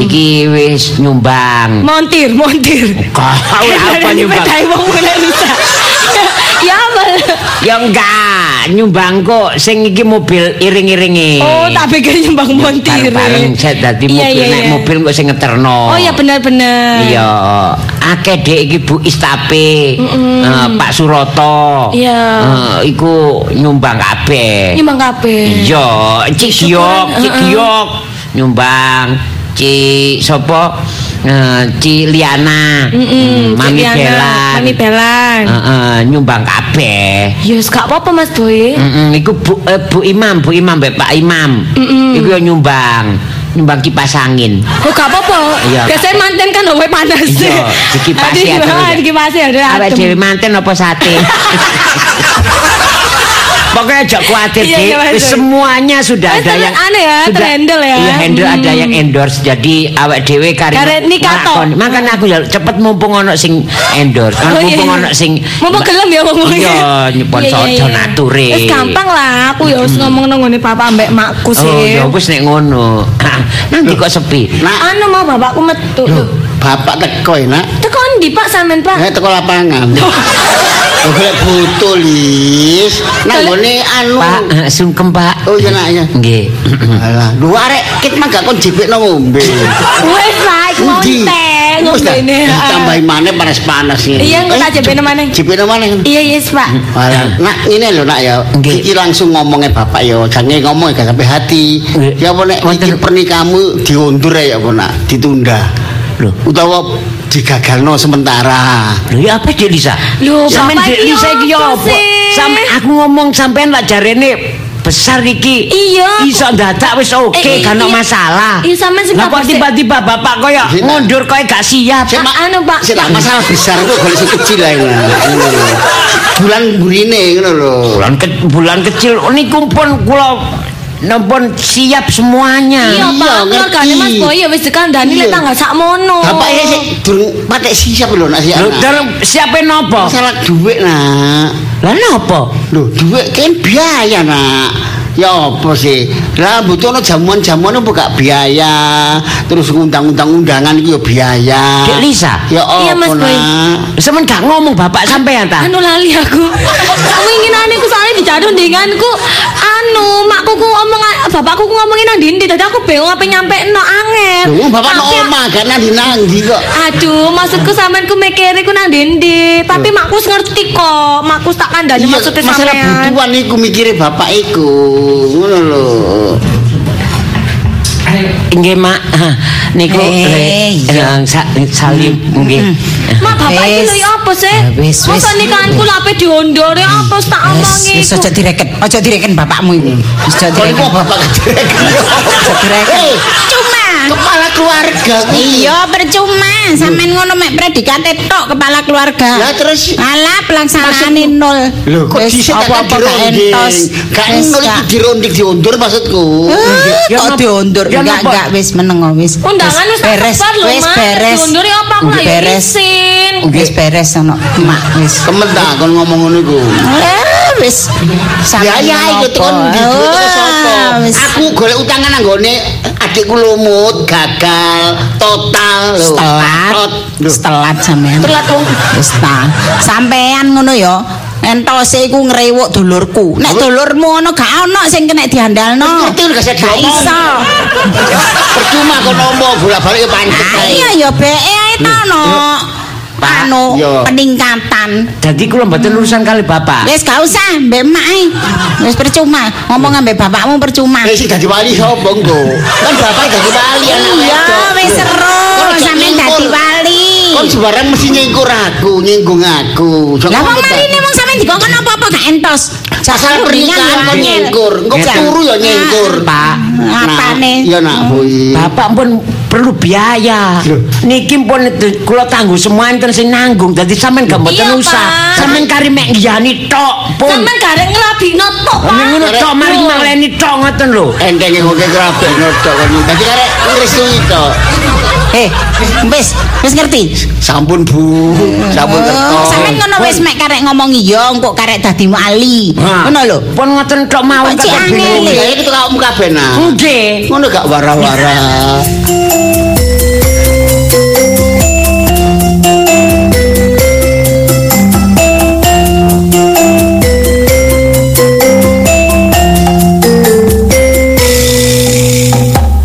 Speaker 5: iki wis nyumbang.
Speaker 2: montir, montir.
Speaker 5: Kau apa nyumbang?
Speaker 2: Ya apa?
Speaker 5: Ya enggak, nyumbang kok sing iki mobil iring-iringe.
Speaker 2: Oh, tak pikir nyumbang montir.
Speaker 5: bareng set dadi
Speaker 2: Iya,
Speaker 5: mobil
Speaker 2: iya,
Speaker 5: nek
Speaker 2: iya.
Speaker 5: mobil kok sing ngeterno.
Speaker 2: Oh ya benar-benar.
Speaker 5: Iya, akeh dek iki Bu Istape, eh, Pak Suroto.
Speaker 2: Iya.
Speaker 5: Eh, iku nyumbang kabeh.
Speaker 2: Nyumbang kabeh.
Speaker 5: Iya, Cik Giok, Cik
Speaker 2: Heeh.
Speaker 5: Giok nyumbang. Cik sapa? Eh, Cik Liana.
Speaker 2: Mm-mm,
Speaker 5: Hmm, Mami
Speaker 2: Cik Liana,
Speaker 5: Belan.
Speaker 2: Mami Belan.
Speaker 5: Heeh, nyumbang kabeh.
Speaker 2: Ya gak apa-apa Mas Boy.
Speaker 5: Mm iku Bu, eh, Bu Imam, Bu Imam mbek Pak Imam. Iku yo nyumbang, nyumbang kipas angin.
Speaker 2: Oh gak apa-apa. Biasanya manten kan luwe panas.
Speaker 5: Iya, dikipasi
Speaker 2: Tadi
Speaker 5: ya terus ya.
Speaker 2: Dikipasi adem.
Speaker 5: dhewe manten apa sate? Pokoknya aja khawatir,
Speaker 2: Iya,
Speaker 5: Dik.
Speaker 2: iya.
Speaker 5: Semuanya sudah ada yang
Speaker 2: aneh ya,
Speaker 5: sudah
Speaker 2: terhandle ya.
Speaker 5: Iya, handle
Speaker 2: Hmm.
Speaker 5: ada yang endorse. Jadi awake dhewe kari
Speaker 2: Kare nikah toh.
Speaker 5: nglakoni. Makanya aku ya cepet mumpung ono sing endorse.
Speaker 2: Oh, iya,
Speaker 5: mumpung
Speaker 2: iya.
Speaker 5: ono sing
Speaker 2: Mumpung gelem ya ngomong.
Speaker 5: Iya, nyepon donature.
Speaker 2: Wis gampang lah, aku ya wis ngomong nang ngene papa mbek makku
Speaker 5: Oh,
Speaker 2: sih.
Speaker 5: ya wis nek ngono. Nanti kok sepi.
Speaker 3: Nak,
Speaker 2: Anu mau bapakku metu.
Speaker 3: bapak teko ya, nak.
Speaker 2: Teko ndi Pak sampean Pak?
Speaker 3: Eh, teko lapangan. Golek butuh, Lis. Nang ngone anu.
Speaker 5: Pak, eh, sungkem Pak.
Speaker 3: Oh, iya, nak, ya.
Speaker 5: Nggih.
Speaker 3: Alah, lu arek kit mah gak kon jipikno ngombe.
Speaker 2: Wis Pak, iku mau
Speaker 3: Endi?
Speaker 2: teh
Speaker 3: Wis dah,
Speaker 2: ngombene.
Speaker 3: Ditambahi maneh panas-panas ini.
Speaker 2: Iya, engko tak jipikno maneh.
Speaker 3: Jipikno maneh.
Speaker 2: Iya, yes Pak.
Speaker 3: Alah, nak ini lho nak ya. Iki langsung ngomongnya bapak ya, jangan ngomong gak sampai hati. Ya apa nek iki pernikahanmu diundur ya apa nak, ditunda.
Speaker 5: Loh.
Speaker 3: Utawa digagalno sementara.
Speaker 5: Lho ya apa Dek Lisa?
Speaker 2: Lho,
Speaker 5: Dek
Speaker 2: iki
Speaker 5: Lisa iki ya
Speaker 2: apa?
Speaker 5: Sampe aku ngomong sampean lak jarene besar iki.
Speaker 2: Iya.
Speaker 5: Iso dadak wis oke,
Speaker 2: Eh,
Speaker 5: gak ono masalah.
Speaker 2: Iya, sampean sing
Speaker 5: Lah kok tiba-tiba bapak koyo ngundur koyo gak siap.
Speaker 3: Sik, Mak.
Speaker 2: anu, Pak.
Speaker 3: Sik, tak masalah besar kok golek sing kecil ae. Bulan burine ngono lho.
Speaker 5: Bulan ke, bulan kecil niku pun kula nempun siap semuanya.
Speaker 2: Iya, Pak. Keluargane. Mas Boy ya wis dikandani lek tanggal sakmono.
Speaker 3: Bapaknya sih durung patek siap lho nak siap.
Speaker 5: Lho, dalam siape nopo?
Speaker 3: Masalah duit nak.
Speaker 5: Lah napa?
Speaker 3: Lho, duit kan biaya nak. Ya apa sih? Lah butuhno jamuan-jamuan apa gak biaya. Terus ngundang-undang undangan iki ya biaya.
Speaker 5: Dek Lisa?
Speaker 3: Ya apa
Speaker 2: Iya, Mas Boy.
Speaker 5: Semen gak ngomong bapak sampean ta?
Speaker 2: Anu lali aku. Winginane ku soalnya dicaduh ndinganku. Anu, makku ku ngomong bapakku ku ngomongin nang ndi dadi aku bingung apa nyampe no angel.
Speaker 3: Lho, bapak no omah gak nang ndi kok.
Speaker 2: Aduh, maksudku sampean ku mikire ku nang ndi tapi makku ngerti kok. Makku tak kandhani
Speaker 3: Iya,
Speaker 2: maksudnya
Speaker 3: masalah
Speaker 2: sampean.
Speaker 3: butuhan iku mikire bapak iku. Ngono lho.
Speaker 5: Nggih, Mak. Niku
Speaker 1: Eh,
Speaker 5: sa- salim nggih.
Speaker 2: Mak bapak iki lho apa sih?
Speaker 1: Wis, wis.
Speaker 2: Masa nikahanku lape diondore apa tak omongi.
Speaker 1: wis aja direken, aja direken bapakmu iku. Wis aja direken.
Speaker 3: bapak.
Speaker 1: Aja direken.
Speaker 3: Keluarga.
Speaker 1: Iya, percuma. Sampean ngono mek predikate tok kepala keluarga.
Speaker 3: Lah terus
Speaker 1: Alah pelaksanaane nol.
Speaker 3: Lho kok
Speaker 1: Wis
Speaker 3: dhisik gak
Speaker 1: entos.
Speaker 3: Gak nol iki dirondik diundur maksudku.
Speaker 1: Eh,
Speaker 5: Ya,
Speaker 1: kok diundur
Speaker 5: Ya,
Speaker 1: enggak enggak wis meneng oh, wis.
Speaker 2: Undangan wis
Speaker 1: beres, wis beres.
Speaker 2: Diunduri apa aku lah ya
Speaker 1: beres.
Speaker 2: izin.
Speaker 1: Wis beres sono. Mak wis.
Speaker 3: Temen tak kon ngomong ngono iku.
Speaker 1: Eh, wis.
Speaker 3: Ya ya iku sapa?
Speaker 1: Ah, wis.
Speaker 3: Aku golek utangan nanggone adikku lumut, gagal, total lho.
Speaker 1: Telat. Telat sampean.
Speaker 3: Telat wong.
Speaker 1: Wis ta. Sampean ngono ya. Entose iku ngrewuk dulurku. Nek dulurmu ngono gak ono sing kena diandalno.
Speaker 3: Ngerti gak diomong.
Speaker 1: iso.
Speaker 3: Percuma kon ngomong bolak-balik ya pancet
Speaker 1: iya ya beke ae no.
Speaker 3: Pak,
Speaker 1: Anu
Speaker 3: yo.
Speaker 1: peningkatan.
Speaker 5: Jadi kula mboten urusan kali bapak.
Speaker 1: Wis gak usah mbek emak ae. Wis percuma. Ngomong ambek bapakmu percuma.
Speaker 3: Eh sing dadi wali sapa engko? Kan bapak dadi wali anak
Speaker 1: Iya, wis seru. Sampeyan dadi wali.
Speaker 3: Kon sembarang mesti nyingkur aku, nyinggung aku. Sok
Speaker 1: Lah wong
Speaker 3: ngomong
Speaker 1: marine
Speaker 3: tak?
Speaker 1: wong sampeyan dikongkon apa-apa gak entos.
Speaker 3: Masalah pernikahan kon nyingkur, engko turu ya nyingkur.
Speaker 5: Pak,
Speaker 1: Apane?
Speaker 3: Iya nak boy.
Speaker 5: Bapak pun perlu biaya. Niki pun kula tanggung semua enten sing nanggung. Dadi sampean gak mboten usah. Sampean kari mek ngiyani tok pun.
Speaker 2: Sampeyan garek ngelabino tok, Pak.
Speaker 5: Ngono tok mari maleni tok ngoten lho.
Speaker 3: Entenge kabeh notok kon. Dadi karek ngresui tok.
Speaker 1: Eh, wis, wis ngerti.
Speaker 3: Sampun Bu, sampun
Speaker 1: Oh,
Speaker 3: kerto.
Speaker 1: sampeyan ngono wis mek karek ngomong iya, engko karek dadi wali. Ngono lho.
Speaker 5: Pun ngoten tok mawon
Speaker 1: Kok
Speaker 5: bingung.
Speaker 3: Itu kamu kabeh nah.
Speaker 5: Nggih.
Speaker 3: Ngono gak wara-wara.